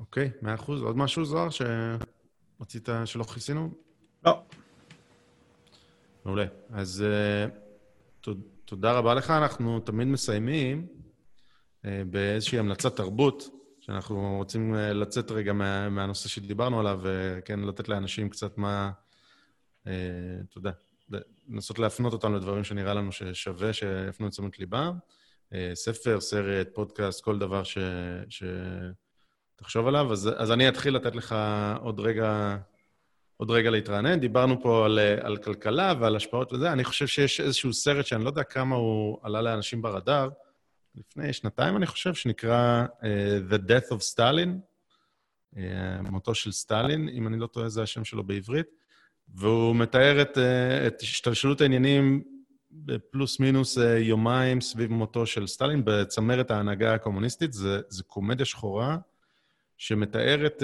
אוקיי, מאה אחוז. עוד משהו, זוהר, שרצית שלא כיסינו? לא. מעולה. אז uh, תוד, תודה רבה לך. אנחנו תמיד מסיימים uh, באיזושהי המלצת תרבות, שאנחנו רוצים uh, לצאת רגע מה, מהנושא שדיברנו עליו, וכן לתת לאנשים קצת מה, uh, אתה יודע, לנסות להפנות אותם לדברים שנראה לנו ששווה שיפנו את תשומת ליבם. Uh, ספר, סרט, פודקאסט, כל דבר ש... ש... תחשוב עליו. אז, אז אני אתחיל לתת לך עוד רגע, עוד רגע להתרענן. דיברנו פה על, על כלכלה ועל השפעות וזה. אני חושב שיש איזשהו סרט שאני לא יודע כמה הוא עלה לאנשים ברדאר, לפני שנתיים, אני חושב, שנקרא uh, The Death of Stalin, uh, מותו של סטלין, אם אני לא טועה, זה השם שלו בעברית, והוא מתאר את, uh, את השתלשלות העניינים בפלוס מינוס uh, יומיים סביב מותו של סטלין בצמרת ההנהגה הקומוניסטית. זה, זה קומדיה שחורה. שמתארת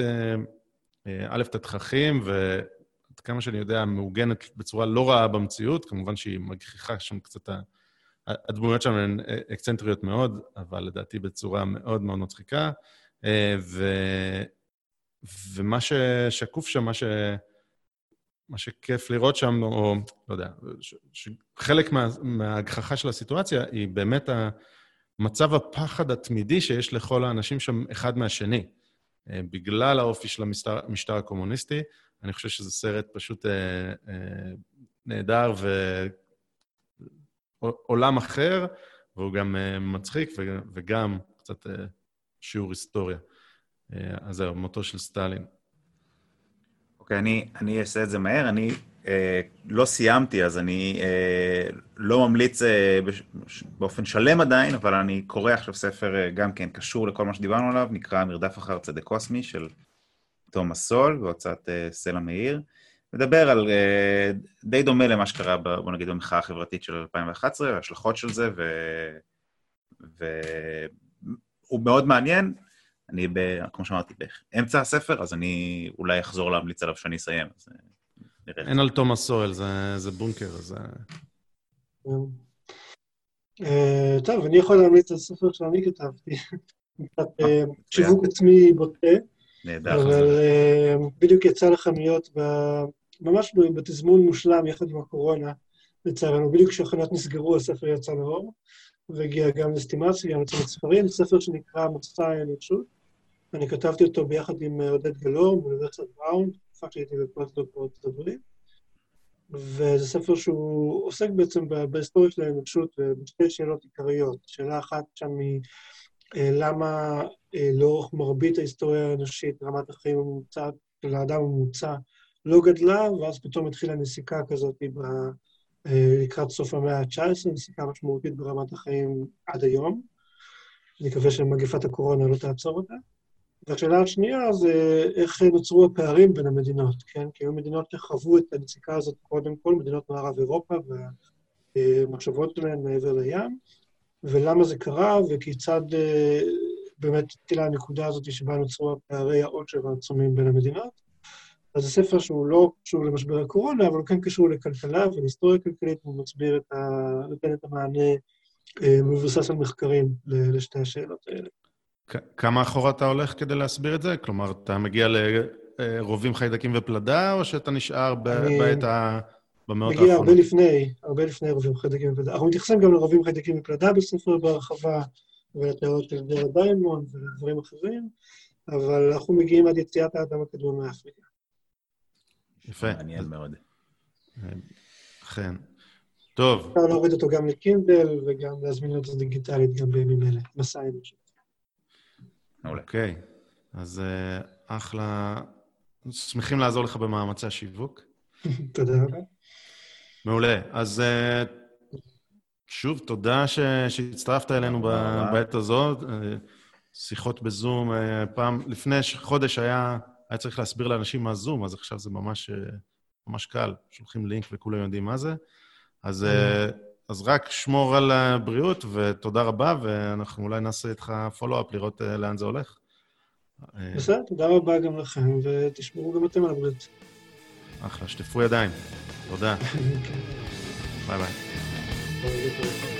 א', את התככים, ועד כמה שאני יודע, מעוגנת בצורה לא רעה במציאות, כמובן שהיא מגחיכה שם קצת, הדמויות שם הן אקצנטריות מאוד, אבל לדעתי בצורה מאוד מאוד מצחיקה. ו... ומה ששקוף שם, מה, ש... מה שכיף לראות שם, או לא יודע, חלק מה... מההגחכה של הסיטואציה היא באמת מצב הפחד התמידי שיש לכל האנשים שם אחד מהשני. בגלל האופי של המשטר הקומוניסטי. אני חושב שזה סרט פשוט אה, אה, נהדר ועולם אחר, והוא גם אה, מצחיק וגם קצת אה, שיעור היסטוריה. אה, אז זהו, מותו של סטלין. אוקיי, אני, אני אעשה את זה מהר. אני אה, לא סיימתי, אז אני אה, לא ממליץ אה, באופן שלם עדיין, אבל אני קורא עכשיו ספר אה, גם כן קשור לכל מה שדיברנו עליו, נקרא מרדף אחר צדק קוסמי של תומאס סול בהוצאת אה, סלע מאיר. מדבר על, אה, די דומה למה שקרה, ב- בוא נגיד, במחאה החברתית של 2011, וההשלכות של זה, והוא מאוד מעניין. אני, ב, כמו שאמרתי, באמצע הספר, אז אני אולי אחזור להמליץ עליו כשאני אסיים. אז אה, נראה. אין על תומאס סואל, זה, זה בונקר, זה... אה, טוב, אני יכול להמליץ על ספר שאני כתבתי. *laughs* קצת אה, שיווק עצמי בוטה, נהדר. אבל אה, בדיוק יצא לחנויות ב- ממש בתזמון מושלם יחד עם הקורונה, לצערנו. בדיוק כשהחנויות נסגרו, הספר יצא לאור, והגיע גם לסטימצקי, גם לצוות ספרים, ספר שנקרא מסע האנושות. אני כתבתי אותו ביחד עם אה, עודד גלור מאוניברסיטת בראון, תקופה שהייתי בפוסט-דוק בארצות הברית. וזה ספר שהוא עוסק בעצם בהיסטוריה של האנושות ובשתי שאלות עיקריות. שאלה אחת שם היא אה, למה אה, לאורך מרבית ההיסטוריה האנושית רמת החיים הממוצעת של האדם הממוצע לא גדלה, ואז פתאום התחילה נסיקה כזאת ב, אה, לקראת סוף המאה ה-19, נסיקה משמעותית ברמת החיים עד היום. אני מקווה שמגפת הקורונה לא תעצור אותה. והשאלה השנייה זה איך נוצרו הפערים בין המדינות, כן? כי היו מדינות שחוו את הנסיקה הזאת קודם כל, מדינות מערב אירופה והמחשבות שלהן מעבר לים, ולמה זה קרה וכיצד אה, באמת התחילה הנקודה הזאת שבה נוצרו הפערי העושר העצומים בין המדינות. אז זה ספר שהוא לא קשור למשבר הקורונה, אבל הוא כן קשור לכלכלה ולהיסטוריה כלכלית, והוא מסביר את ה... נותן את המענה אה, מבוסס על מחקרים לשתי השאלות האלה. כמה אחורה אתה הולך כדי להסביר את זה? כלומר, אתה מגיע לרובים חיידקים ופלדה, או שאתה נשאר ב- אני- בעת ה... במאות מגיע הרבה האחרונות? לפני, הרבה לפני רבים חיידקים ופלדה. אנחנו מתייחסים גם לרבים חיידקים ופלדה בספר בהרחבה, ולתיאוריות של דר דיימון ולדברים אחרים, אבל אנחנו מגיעים עד יציאת האדם הקדום מאפריקה. יפה. מעניין מאוד. אכן. טוב, אפשר להוריד אותו גם לקינדל וגם להזמין אותו דיגיטלית גם בימים אלה. מסע אנושי. מעולה. אוקיי. אז אה, אחלה. שמחים לעזור לך במאמצי השיווק. *laughs* תודה רבה. מעולה. אז אה, שוב, תודה ש... שהצטרפת אלינו ב... בעת הזאת. אה, שיחות בזום, פעם, לפני חודש היה, היה צריך להסביר לאנשים מה זום, אז עכשיו זה ממש, ממש קל. שולחים לינק וכולם יודעים מה זה. אז, אז רק שמור על הבריאות, ותודה רבה, ואנחנו אולי נעשה איתך פולו-אפ, לראות אה, לאן זה הולך. אה, בסדר, תודה רבה גם לכם, ותשמרו גם אתם על הבריאות. אחלה, שטפו ידיים. תודה. *laughs* ביי ביי.